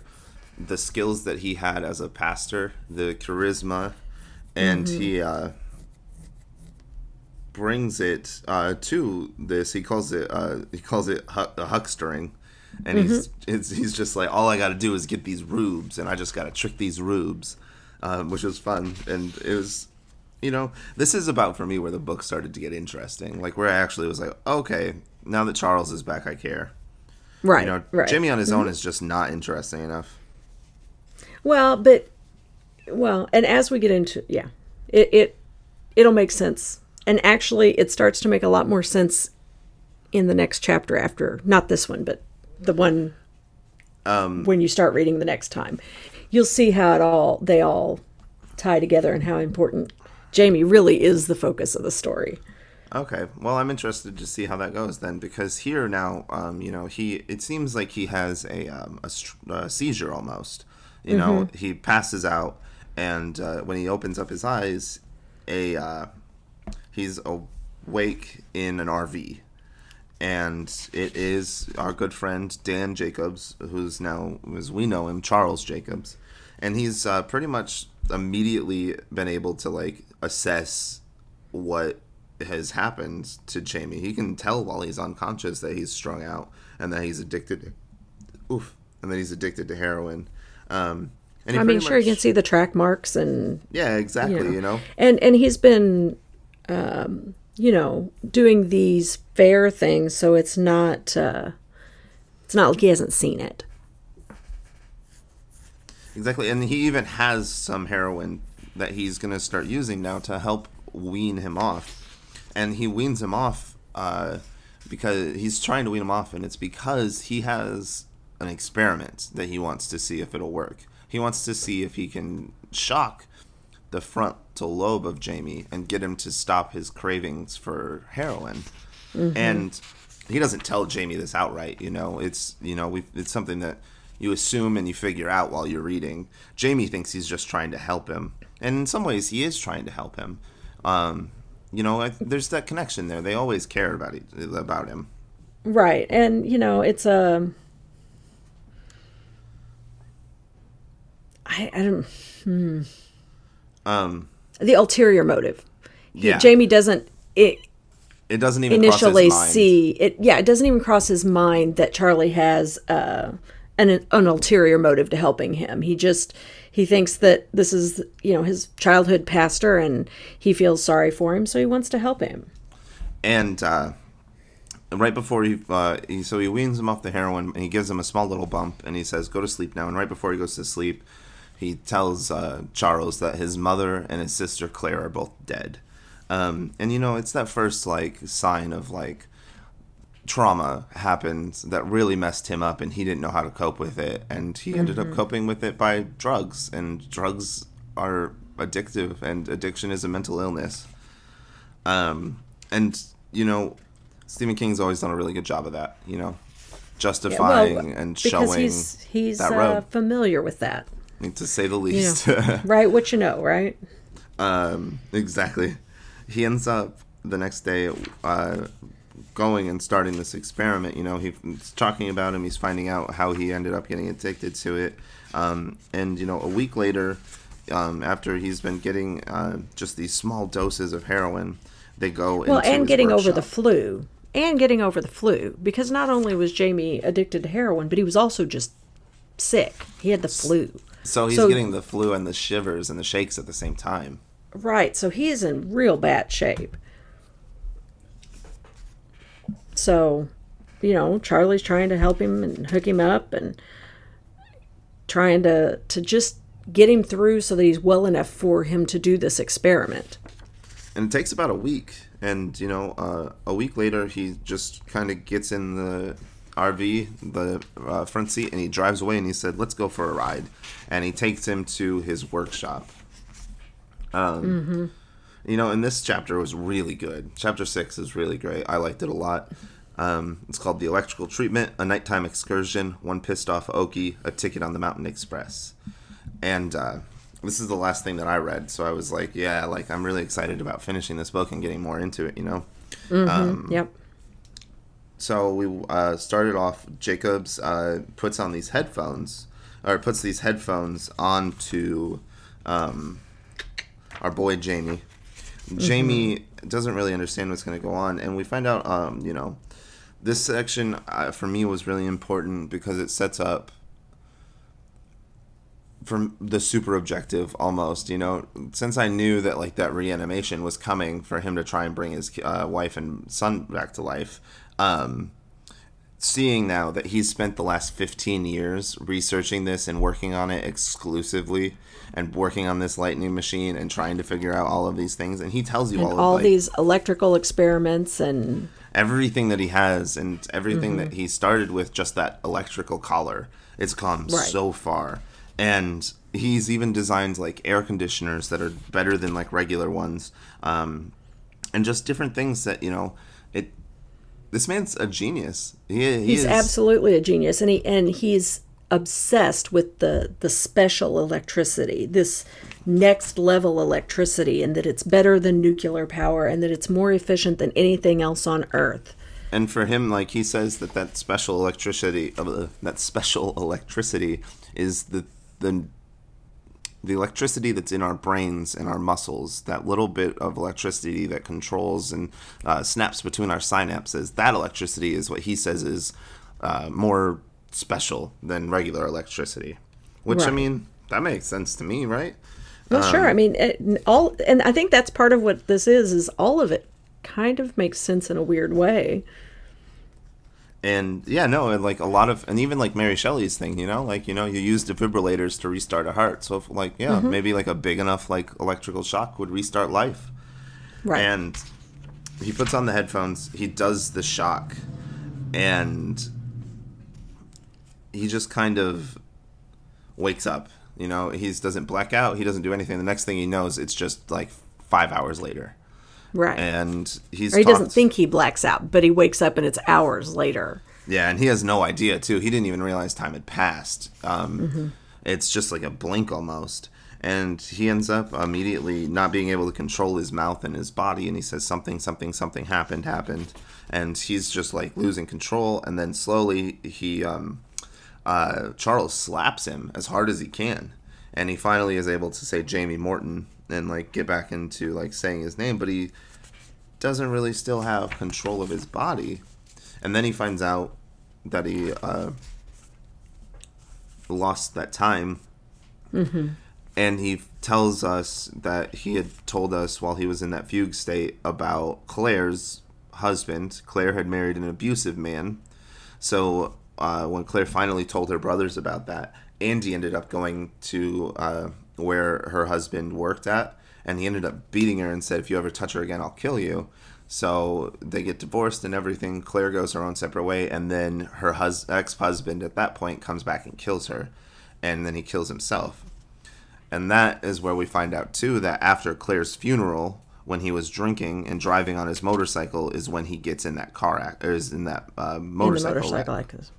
the skills that he had as a pastor, the charisma, and he uh, brings it uh, to this. He calls it uh, he calls it hu- a huckstering, and he's it's, he's just like all I got to do is get these rubes, and I just got to trick these rubes, um, which was fun, and it was. You know, this is about for me where the book started to get interesting. Like where I actually was like, okay, now that Charles is back, I care. Right. You know, right. Jimmy on his own is just not interesting enough. Well, but well, and as we get into yeah, it it it'll make sense. And actually it starts to make a lot more sense in the next chapter after not this one, but the one Um, when you start reading the next time. You'll see how it all they all tie together and how important Jamie really is the focus of the story. Okay, well, I'm interested to see how that goes then, because here now, um, you know, he it seems like he has a um, a, a seizure almost. You know, he passes out, and uh, when he opens up his eyes, a uh, he's awake in an RV, and it is our good friend Dan Jacobs, who's now, as we know him, Charles Jacobs, and he's uh, pretty much immediately been able to like assess what has happened to Jamie. He can tell while he's unconscious that he's strung out and that he's addicted. To, oof, and that he's addicted to heroin. Um, I mean, sure you can see the track marks and Yeah, exactly. you know. You know, and and he's been um you know doing these fair things so it's not uh it's not like he hasn't seen it exactly. And he even has some heroin that he's gonna start using now to help wean him off. And he weans him off uh, because he's trying to wean him off, and it's because he has an experiment that he wants to see if it'll work. He wants to see if he can shock the frontal lobe of Jamie and get him to stop his cravings for heroin. And he doesn't tell Jamie this outright, you know. It's you know, we it's something that you assume and you figure out while you're reading. Jamie thinks he's just trying to help him. And in some ways he is trying to help him. Um, you know, I, there's that connection there. They always care about it, about him. right and you know it's a i i don't Um, the ulterior motive He- yeah. jamie doesn't it it doesn't even initially cross his mind. see it yeah it doesn't even cross his mind that charlie has uh an, an ulterior motive to helping him he just he thinks that this is you know his childhood pastor and he feels sorry for him so he wants to help him. And uh, right before he, uh, he so he weans him off the heroin and he gives him a small little bump and he says go to sleep now. And right before he goes to sleep he tells uh, charles that his mother and his sister claire are both dead. Um, and you know it's that first like sign of like trauma happened that really messed him up and he didn't know how to cope with it. And he ended up coping with it by drugs. And drugs are addictive and addiction is a mental illness. Um, and you know stephen king's always done a really good job of that you know justifying and because showing he's he's that uh, road familiar with that. To say the you least. know, right? What you know right? Um, exactly. He ends up the next day uh, going and starting this experiment. You know, he's talking about him. He's finding out how he ended up getting addicted to it. Um, and you know, a week later, um, after he's been getting uh, just these small doses of heroin, they go well and getting over the flu and getting over the flu because not only was jamie addicted to heroin but he was also just sick he had the flu So he's so- getting the flu and the shivers and the shakes at the same time. Right, so he's in real bad shape. So, you know, Charlie's trying to help him and hook him up and trying to to just get him through so that he's well enough for him to do this experiment. and it takes about a week. And you know uh, a week later he just kind of gets in the rv the uh, front seat and he drives away and he said let's go for a ride. And he takes him to his workshop. Um, you know and this chapter was really good chapter six is really great i liked it a lot um, it's called the electrical treatment a nighttime excursion one pissed off okie a ticket on the mountain express and uh, this is the last thing that I read, so I was like, yeah, like I'm really excited about finishing this book and getting more into it, you know. Um, Yep. So we uh, started off. Jacobs uh, puts on these headphones or puts these headphones onto um, our boy Jamie. Jamie doesn't really understand what's going to go on, and we find out, um, you know, this section uh, for me was really important because it sets up from the super objective almost you know? Since i knew that like that reanimation was coming for him to try and bring his uh, wife and son back to life um seeing now that he's spent the last 15 years researching this and working on it exclusively and working on this lightning machine and trying to figure out all of these things and he tells you And all, all of like, these electrical experiments and everything that he has and everything that he started with just that electrical collar. It's come Right. so far. And he's even designed like air conditioners that are better than like regular ones um, and just different things that you know this man's a genius. He, he he's is absolutely a genius and he and he's obsessed with the the special electricity this next level electricity and that it's better than nuclear power and that it's more efficient than anything else on earth. And for him like he says that that special electricity uh, that special electricity is the the the electricity that's in our brains and our muscles that little bit of electricity that controls and uh, snaps between our synapses that electricity is what he says is uh, more special than regular electricity. Which i mean that makes sense to me right? Well sure. I mean it, all and i think that's part of what this is is all of it kind of makes sense in a weird way and yeah no and like a lot of and even like mary shelley's thing you know? Like you know you use defibrillators to restart a heart. So if like yeah Mm-hmm. maybe like a big enough like electrical shock would restart life. Right. And he puts on the headphones he does the shock and he just kind of wakes up you know? He doesn't black out he doesn't do anything. The next thing he knows it's just like five hours later right. And he's or he doesn't think he blacks out but he wakes up and it's hours later. Yeah, and he has no idea too. He didn't even realize time had passed. Um, It's just like a blink almost, and he ends up immediately not being able to control his mouth and his body, and he says something, something, something happened, happened, and he's just like losing control, and then slowly he, um, uh, Charles slaps him as hard as he can, and he finally is able to say Jamie Morton and like get back into like saying his name, but he doesn't really still have control of his body. And then he finds out that he uh, lost that time. And he tells us that he had told us while he was in that fugue state about claire's husband. Claire had married an abusive man. So uh, when claire finally told her brothers about that andy ended up going to uh, where her husband worked at and he ended up beating her and said if you ever touch her again i'll kill you so they get divorced and everything. Claire goes her own separate way, and then her hus- ex-husband at that point comes back and kills her, and then he kills himself. And that is where we find out too that after Claire's funeral, when he was drinking and driving on his motorcycle, is when he gets in that car act or is in that uh, in motorcycle. motorcycle wreck. like this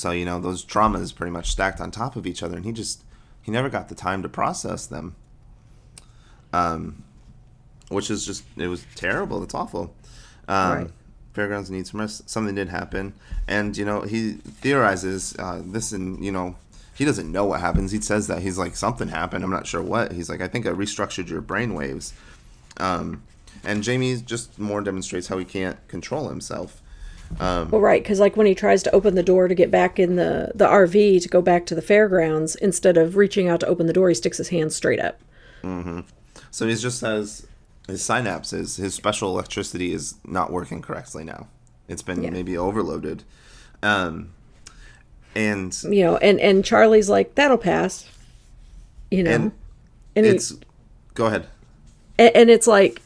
So you know those traumas pretty much stacked on top of each other, and he just he never got the time to process them. Um, which is just it was terrible. It's awful. Um, Right. Fairgrounds needs some rest. Something did happen, and you know he theorizes uh, this, and you know he doesn't know what happens. He says that he's like something happened. I'm not sure what. He's like I think I restructured your brain waves. Um, and Jamie just more demonstrates how he can't control himself. Well, right, because like when he tries to open the door to get back in the the RV to go back to the fairgrounds, instead of reaching out to open the door, he sticks his hand straight up. Mm-hmm. So he just says his synapses, his special electricity is not working correctly now. It's been Yeah. maybe overloaded. Um, and You know, and and Charlie's like, "That'll pass," you know, and and, he- it's go ahead. and, and it's like,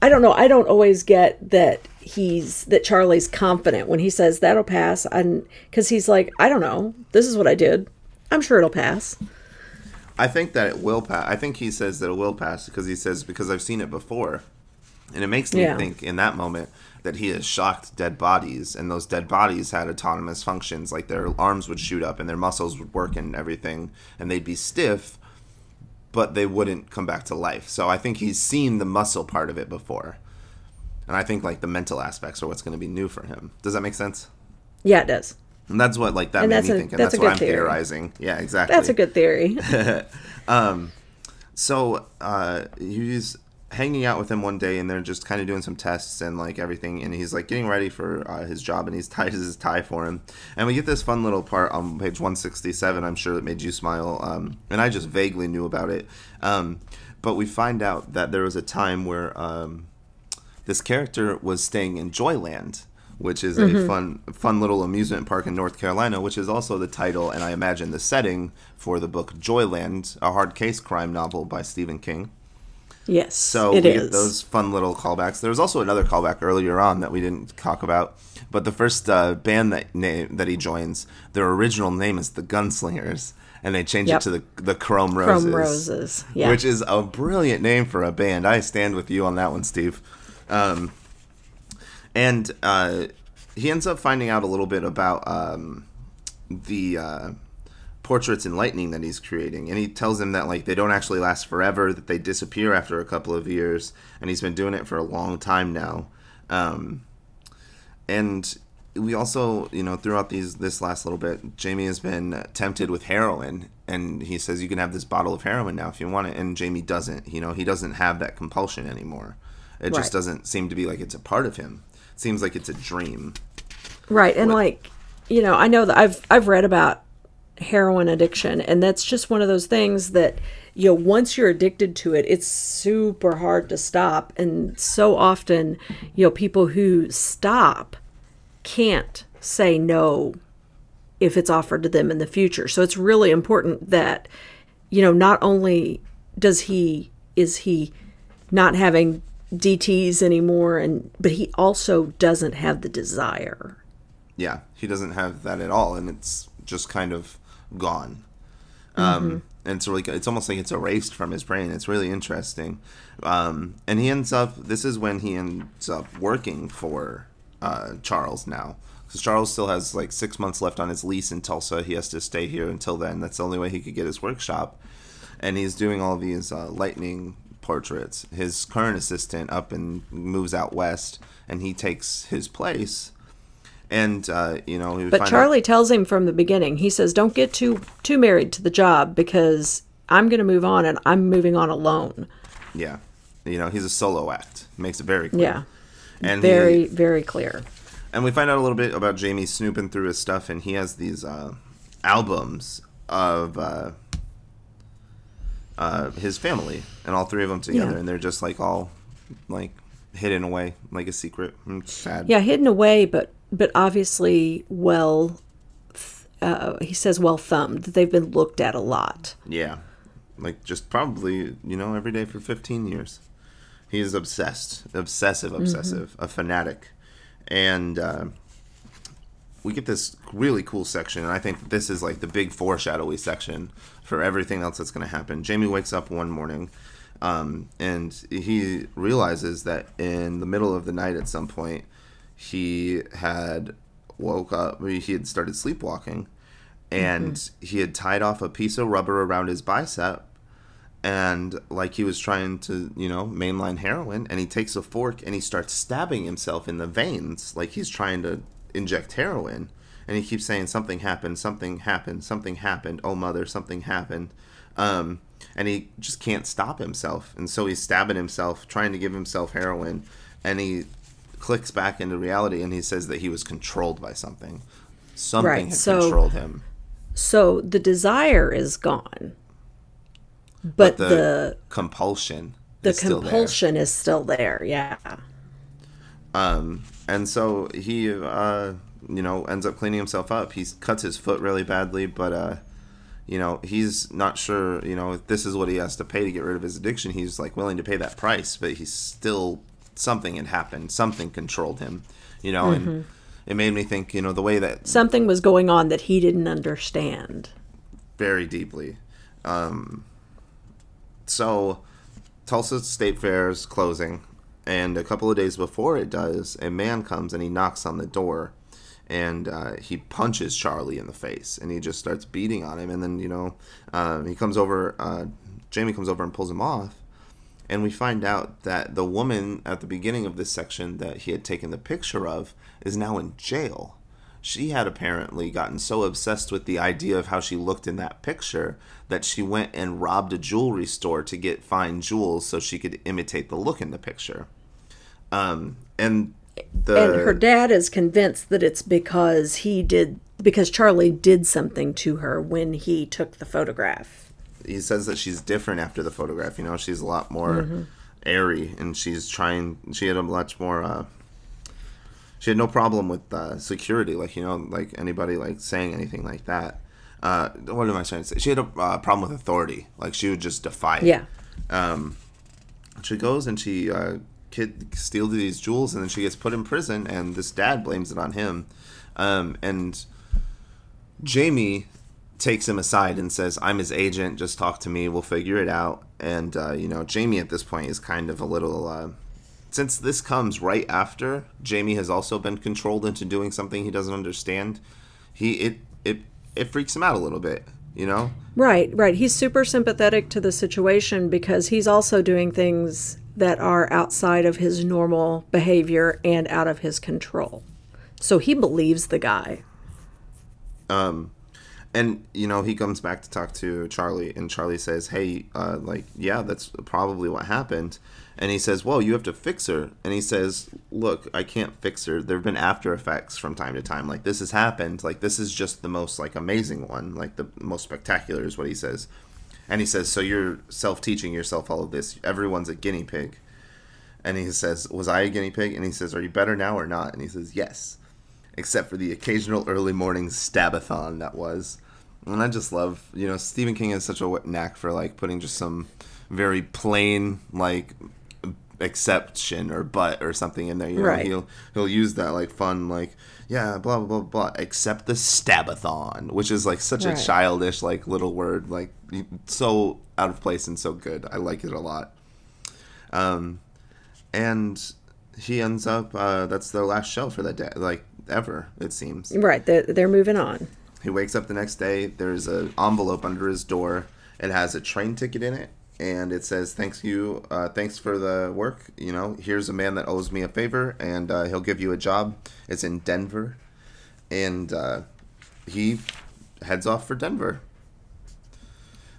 I don't know. I don't always get that he's that Charlie's confident when he says that'll pass, and because he's like, I don't know. This is what I did. I'm sure it'll pass. I think that it will pass. I think he says that it will pass because he says because I've seen it before, and it makes me Yeah. think in that moment that he has shocked dead bodies, and those dead bodies had autonomous functions, like their arms would shoot up and their muscles would work and everything, and they'd be stiff, but they wouldn't come back to life. So I think he's seen the muscle part of it before, and I think like the mental aspects are what's going to be new for him. Does that make sense? Yeah, it does. And that's what like that And made me a- think, and that's that's, what I'm theory. theorizing. Yeah, exactly. That's a good theory. So uh, he's hanging out with him one day, and they're just kind of doing some tests and like everything. And he's like getting ready for uh, his job, and he's tied his tie for him. And we get this fun little part on page 167. I'm sure that made you smile, um, and I just vaguely knew about it. Um, but we find out that there was a time where um, this character was staying in Joyland. Which is a fun, fun little amusement park in North Carolina, which is also the title and I imagine the setting for the book Joyland, a hard case crime novel by Stephen King. yes, So it we is. get those fun little callbacks. There was also another callback earlier on that we didn't talk about. But the first uh, band that name that he joins, their original name is the Gunslingers, and they change Yep. it to the the Chrome Roses. Chrome Roses. Yeah. Which is a brilliant name for a band. I stand with you on that one, Steve. Um, and uh, he ends up finding out a little bit about um, the uh, portraits in lightning that he's creating. And he tells him that like they don't actually last forever that they disappear after a couple of years. And he's been doing it for a long time now. Um, and we also you know throughout these this last little bit jamie has been tempted with heroin. And he says you can have this bottle of heroin now if you want it. And jamie doesn't you know he doesn't have that compulsion anymore it just doesn't seem to be like it's a part of him. It seems like it's a dream. Right, and like, you know, I know that I've I've read about heroin addiction, and that's just one of those things that you know once you're addicted to it, it's super hard to stop, and so often, you know, people who stop can't say no if it's offered to them in the future. So it's really important that you know not only does he is he not having DTs anymore and but he also doesn't have the desire. yeah, he doesn't have that at all, and it's just kind of gone. Um, and it's really, it's almost like it's erased from his brain. It's really interesting. Um, and he ends up. This is when he ends up working for uh, Charles now, because Charles still has like six months left on his lease in Tulsa. He has to stay here until then. That's the only way he could get his workshop. And he's doing all these uh, lightning portraits. His current assistant up and moves out west, and he takes his place and uh, you know, But Charlie tells him from the beginning. He says, "Don't get too too married to the job because I'm going to move on and I'm moving on alone." yeah, you know, he's a solo act. Makes it very clear. Yeah. and Very he, very clear. and we find out a little bit about Jamie snooping through his stuff, and he has these uh, albums of uh, uh, his family, and all three of them together, Yeah. and they're just like all like hidden away, like a secret. Mm, sad. Yeah, hidden away but but obviously well uh, he says well thumbed. They've been looked at a lot. Yeah. Like just probably, you know, every day for 15 years. He's obsessed, obsessive, obsessive, a fanatic. And uh, we get this really cool section, and I think this is like the big foreshadowy section for everything else that's going to happen. Jamie wakes up one morning, um, and he realizes that in the middle of the night at some point, he had woke up, he had started sleepwalking, and he had tied off a piece of rubber around his bicep and like he was trying to you know mainline heroin and he takes a fork and he starts stabbing himself in the veins like he's trying to inject heroin and he keeps saying something happened something happened something happened oh mother something happened um, and he just can't stop himself and so he's stabbing himself trying to give himself heroin and he clicks back into reality and he says that he was controlled by something something Right, had so- controlled him So the desire is gone. But, the, the compulsion the is still there. compulsion is still there. Yeah. Um, and so he, uh, you know, ends up cleaning himself up. He cuts his foot really badly, but, uh, you know, he's not sure, you know, if this is what he has to pay to get rid of his addiction. He's like willing to pay that price, but he's still, something had happened. Something controlled him, you know, and it made me think, you know, the way that Something was going on that he didn't understand. very deeply. Um, so, Tulsa State Fair is closing, and a couple of days before it does, a man comes and he knocks on the door, and uh, he punches Charlie in the face, and he just starts beating on him, and then you know, uh, he comes over. Uh, Jamie comes over and pulls him off, and we find out that the woman at the beginning of this section that he had taken the picture of is now in jail. she had apparently gotten so obsessed with the idea of how she looked in that picture that she went and robbed a jewelry store to get fine jewels so she could imitate the look in the picture. Um, and the and her dad is convinced that it's because he did because Charlie did something to her when he took the photograph. he says that she's different after the photograph. You know, she's a lot more Mm-hmm. airy, and she's trying. She had a much more. Uh, she had no problem with uh, security, like you know, like anybody like saying anything like that. Uh, what am I trying to say? She had a uh, problem with authority, like she would just defy it. Yeah. She goes and she uh, kid steals these jewels, and then she gets put in prison, and this dad blames it on him. Um, and Jamie takes him aside and says, "I'm his agent. Just talk to me. We'll figure it out." And uh, you know, Jamie at this point is kind of a little. Uh, since this comes right after Jamie has also been controlled into doing something he doesn't understand, he it it it freaks him out a little bit. You know, Right, right. He's super sympathetic to the situation because he's also doing things that are outside of his normal behavior and out of his control. So he believes the guy. Um, and you know he comes back to talk to charlie and charlie says hey uh, like yeah that's probably what happened. And he says well you have to fix her. And he says look i can't fix her. There have been after effects from time to time. Like this has happened. Like this is just the most like amazing one. Like the most spectacular is what he says and he says so you're self-teaching yourself all of this. Everyone's a guinea pig. And he says was i a guinea pig? And he says are you better now or not? And he says yes except for the occasional early morning stabathon that was. And I just love, you know, Stephen King has such a knack for like putting just some very plain like exception or but or something in there. You know, Right. he'll he'll use that like fun like yeah blah blah blah blah except the stabathon, which is like such Right. a childish like little word like so out of place and so good. I like it a lot. Um, and he ends up uh, that's their last show for that day like ever it seems Right, they're, they're moving on. he wakes up the next day there's an envelope under his door it has a train ticket in it and it says thanks you uh, thanks for the work you know here's a man that owes me a favor and uh, he'll give you a job it's in denver and uh, he heads off for denver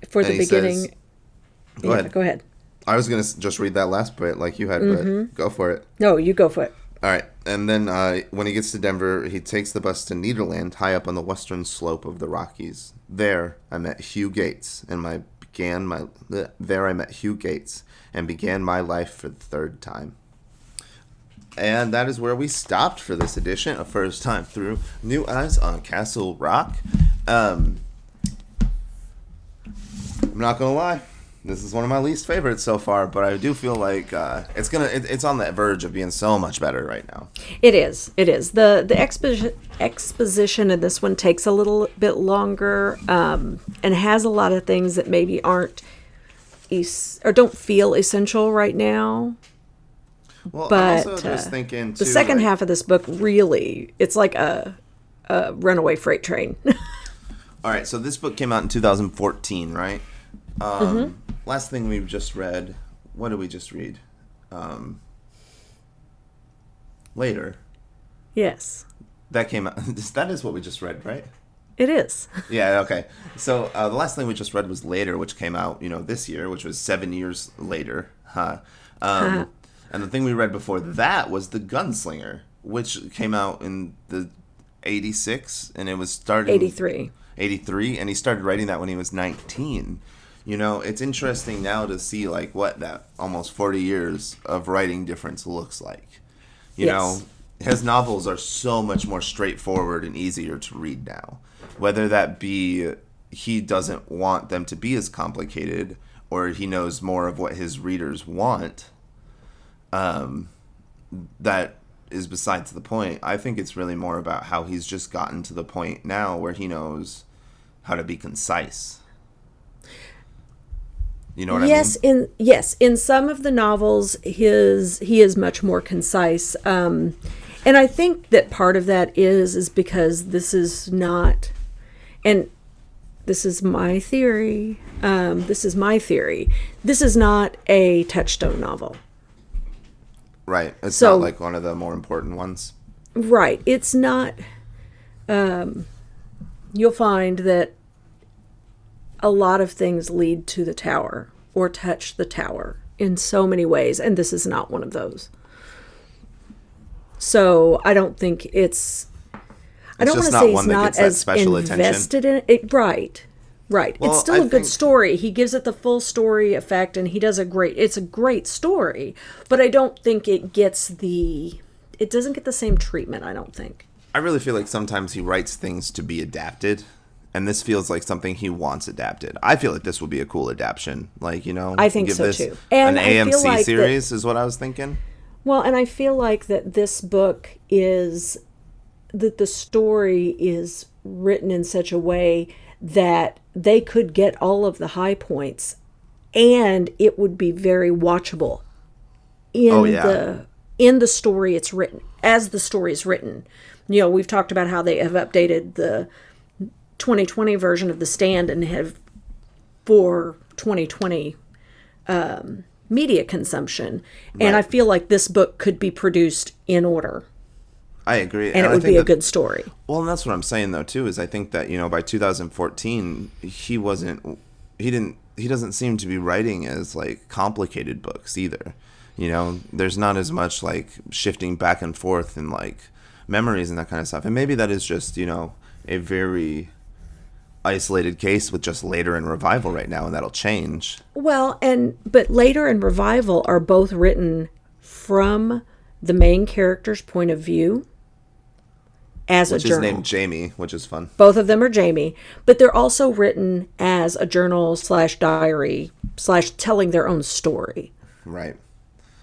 For the And he beginning. says- go yeah, ahead go ahead. i was gonna just read that last bit like you had Mm-hmm. but go for it No, you go for it. All right, and then uh, when he gets to Denver, he takes the bus to Nederland, high up on the western slope of the Rockies. There, I met Hugh Yates, and my began my there I met Hugh Yates and began my life for the third time. And that is where we stopped for this edition of First Time Through New Eyes on Castle Rock. Um, I'm not gonna lie, this is one of my least favorites so far, but I do feel like uh, it's gonna it, it's on the verge of being so much better right now. It is. It is. The the exposition exposition and this one takes a little bit longer um, and has a lot of things that maybe aren't es- or don't feel essential right now. Well, But also uh, thinking the second like- half of this book really it's like a, a runaway freight train. All right, so this book came out in 2014, right? Um, Mm-hmm. Last thing we've just read. What did we just read? Um, later. yes, That came out. that is what we just read, right? it is. Yeah. Okay. So uh, the last thing we just read was later, which came out, you know, this year, which was seven years later. Huh. Um, and the thing we read before that was the Gunslinger, which came out in the '86, and it was started 83. 83 and he started writing that when he was 19 you know it's interesting now to see like what that almost 40 years of writing difference looks like you Yes. know his novels are so much more straightforward and easier to read now. Whether that be he doesn't want them to be as complicated or he knows more of what his readers want um that is besides the point. I think it's really more about how he's just gotten to the point now where he knows how to be concise. You know what yes, i mean? In yes, in some of the novels, his he is much more concise, um, and I think that part of that is is because this is not, and this is my theory. Um, this is my theory. This is not a touchstone novel, right it's So- not like one of the more important ones right? It's not. um, you'll find that a lot of things lead to the tower or touch the tower in so many ways, and this is not one of those. So I don't think it's. I don't want to say he's not as attention. invested in it. Right, right. Well, it's still I a good story. He gives it the full story effect, and he does a great. It's a great story, but I don't think it gets the. It doesn't get the same treatment. I don't think. I really feel like sometimes he writes things to be adapted, and this feels like something he wants adapted. I feel like this would be a cool adaptation. Like you know, I think so, this too. And an I AMC like series is what I was thinking. Well, and I feel like that this book is that the story is written in such a way that they could get all of the high points and it would be very watchable in Oh, yeah. the in the story it's written as the story is written. You know, we've talked about how they have updated the 2020 version of the stand and have for 2020 um, media consumption. And I feel like this book could be produced in order I agree, and it I would think be a good story. Well, and that's what I'm saying though too. Is I think that you know by 2014 he wasn't he didn't he doesn't seem to be writing as like complicated books either. You know, there's not as much like shifting back and forth and like memories and that kind of stuff. And maybe that is just you know a very isolated case with just later in revival right now, and that'll change. Well, and but later in revival are both written from the main character's point of view as Which a is journal. named Jamie, which is fun. Both of them are Jamie, but they're also written as a journal slash diary slash telling their own story, Right.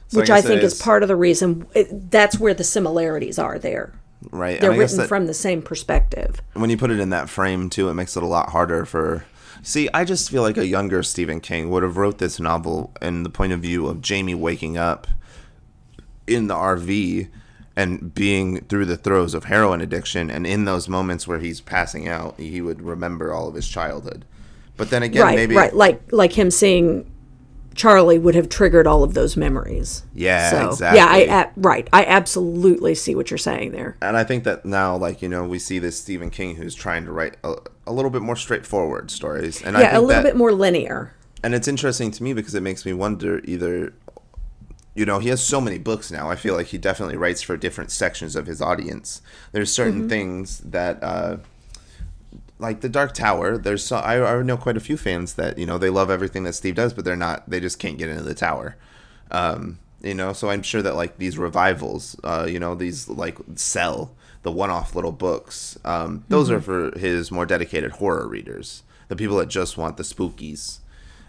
So which I, it think is part of the reason. It, that's where the similarities are there. Right. They're and I guess written that- from the same perspective. when you put it in that frame too, it makes it a lot harder for. See, I just feel like a younger Stephen King would have wrote this novel in the point of view of Jamie waking up in the RV and being through the throes of heroin addiction, and in those moments where he's passing out, he would remember all of his childhood. But then again, right, maybe right. Like like him seeing Charlie would have triggered all of those memories. Yeah, so, exactly. Yeah, I a- right. I absolutely see what you're saying there. and I think that now, like you know, we see this Stephen King who's trying to write a, a little bit more straightforward stories, and I Yeah, a little that, bit more linear. and it's interesting to me because it makes me wonder either you know he has so many books now i feel like he definitely writes for different sections of his audience there's certain Mm-hmm. things that uh like the dark tower there's so, I, I know quite a few fans that you know they love everything that steve does but they're not they just can't get into the tower um you know so i'm sure that like these revivals uh you know these like sell the one-off little books um those Mm-hmm. are for his more dedicated horror readers the people that just want the spookies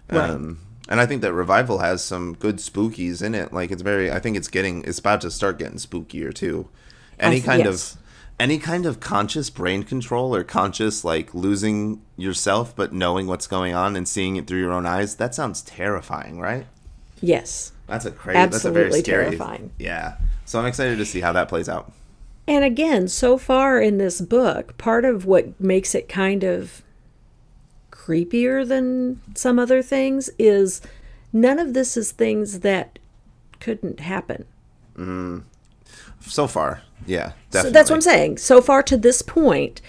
Right. um, and I think that Revival has some good spookies in it. Like it's very, I think it's getting, it's about to start getting spookier too. Any th- kind yes. of, any kind of conscious brain control or conscious like losing yourself but knowing what's going on and seeing it through your own eyes. That sounds terrifying, right? Yes. That's a crazy. that's a very Absolutely scary. terrifying. Yeah. So I'm excited to see how that plays out. And again, so far in this book, part of what makes it kind of creepier than some other things is none of this is things that couldn't happen. Mm. So far, yeah, definitely. So that's what I'm saying. So far to this point,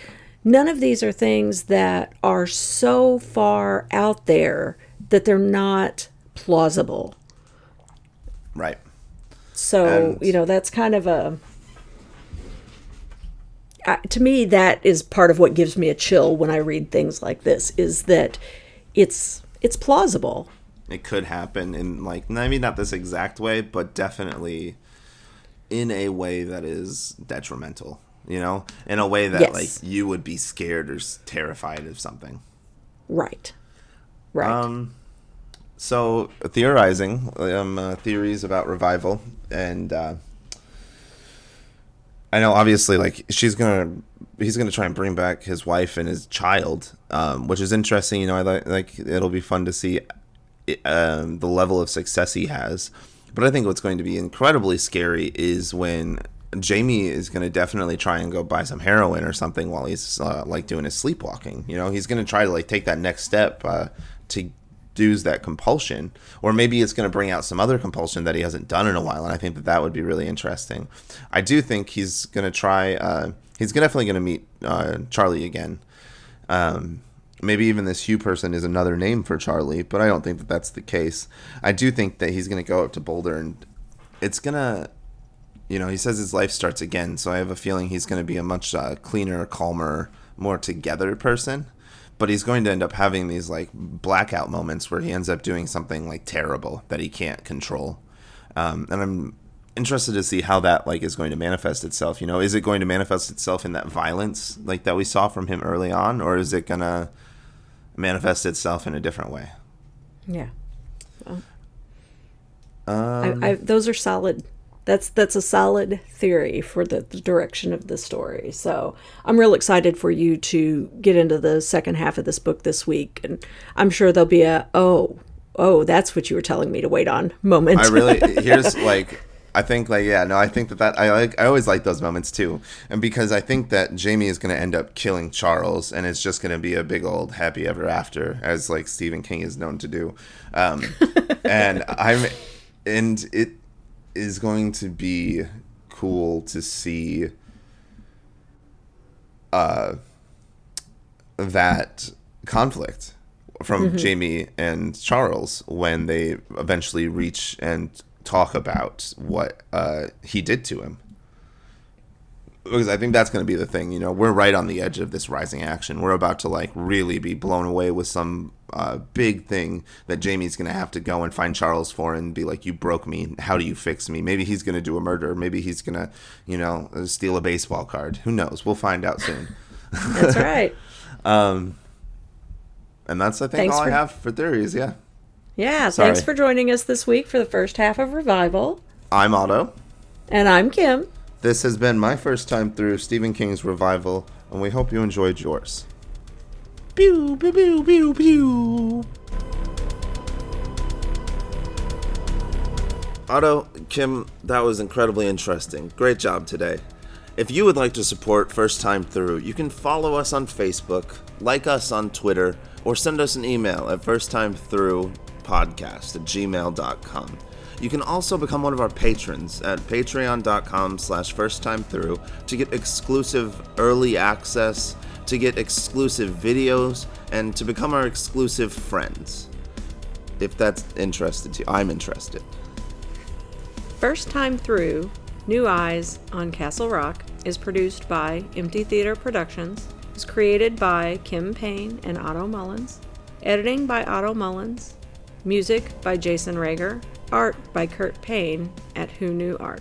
none of these are things that are so far out there that they're not plausible. Right. So, And- you know, that's kind of a. Uh, to me, that is part of what gives me a chill when I read things like this. Is that it's it's plausible. it could happen in like maybe not this exact way, but definitely in a way that is detrimental. You know, in a way that Yes. like you would be scared or terrified of something. Right. Right. Um, so theorizing, um, uh, theories about revival, and uh, I know obviously like she's gonna, he's gonna try and bring back his wife and his child, um, which is interesting. You know, I like like it'll be fun to see um, the level of success he has. But I think what's going to be incredibly scary is when Jamie is going to definitely try and go buy some heroin or something while he's uh, like doing his sleepwalking. You know, he's going to try to like take that next step uh, to do's that compulsion, or maybe it's going to bring out some other compulsion that he hasn't done in a while. And I think that that would be really interesting. I do think he's going to try. Uh, he's definitely going to meet uh, Charlie again. Um, maybe even this Hugh person is another name for Charlie, but I don't think that that's the case. I do think that he's going to go up to Boulder and it's going to, you know, he says his life starts again. So I have a feeling he's going to be a much uh, cleaner, calmer, more together person. But he's going to end up having these like blackout moments where he ends up doing something like terrible that he can't control. Um, and I'm interested to see how that like is going to manifest itself. You know, is it going to manifest itself in that violence like that we saw from him early on, or is it gonna manifest itself in a different way? Yeah. Well, Um, I, I, those are solid. That's that's a solid theory for the, the direction of the story. So I'm real excited for you to get into the second half of this book this week, and I'm sure there'll be a oh oh that's what you were telling me to wait on moment. I really here's like I think like yeah no I think that that I like I always like those moments too. And because I think that Jamie is going to end up killing Charles and it's just going to be a big old happy ever after as like Stephen King is known to do. Um, and I'm and it is going to be cool to see uh that conflict from Jamie and Charles when they eventually reach and talk about what uh, he did to him. Because I think that's going to be the thing. You know, we're right on the edge of this rising action. We're about to like really be blown away with some uh, big thing that Jamie's going to have to go and find Charles for and be like, "You broke me. How do you fix me?" Maybe he's going to do a murder. Maybe he's going to, you know, steal a baseball card. Who knows? We'll find out soon. that's right. And that's I think Thanks all for- I have for theories. Yeah. Yeah. Sorry. Thanks for joining us this week for the first half of Revival, I'm Otto. and I'm Kim. This has been my first time through Stephen King's revival, and we hope you enjoyed yours. Pew, pew, pew, pew, pew. Otto, Kim, that was incredibly interesting. Great job today. If you would like to support First Time Through, you can follow us on Facebook, like us on Twitter, or send us an email at firsttimethroughpodcast at gmail.com. You can also become one of our patrons at patreon.com slash first time through to get exclusive early access, to get exclusive videos, and to become our exclusive friends. If that's interested to you, I'm interested. First Time Through New Eyes on Castle Rock is produced by Empty Theater Productions. is created by Kim Payne and Otto Mullins. Editing by Otto Mullins. Music by Jason Rager. Art by Kurt Payne at Who Knew Art.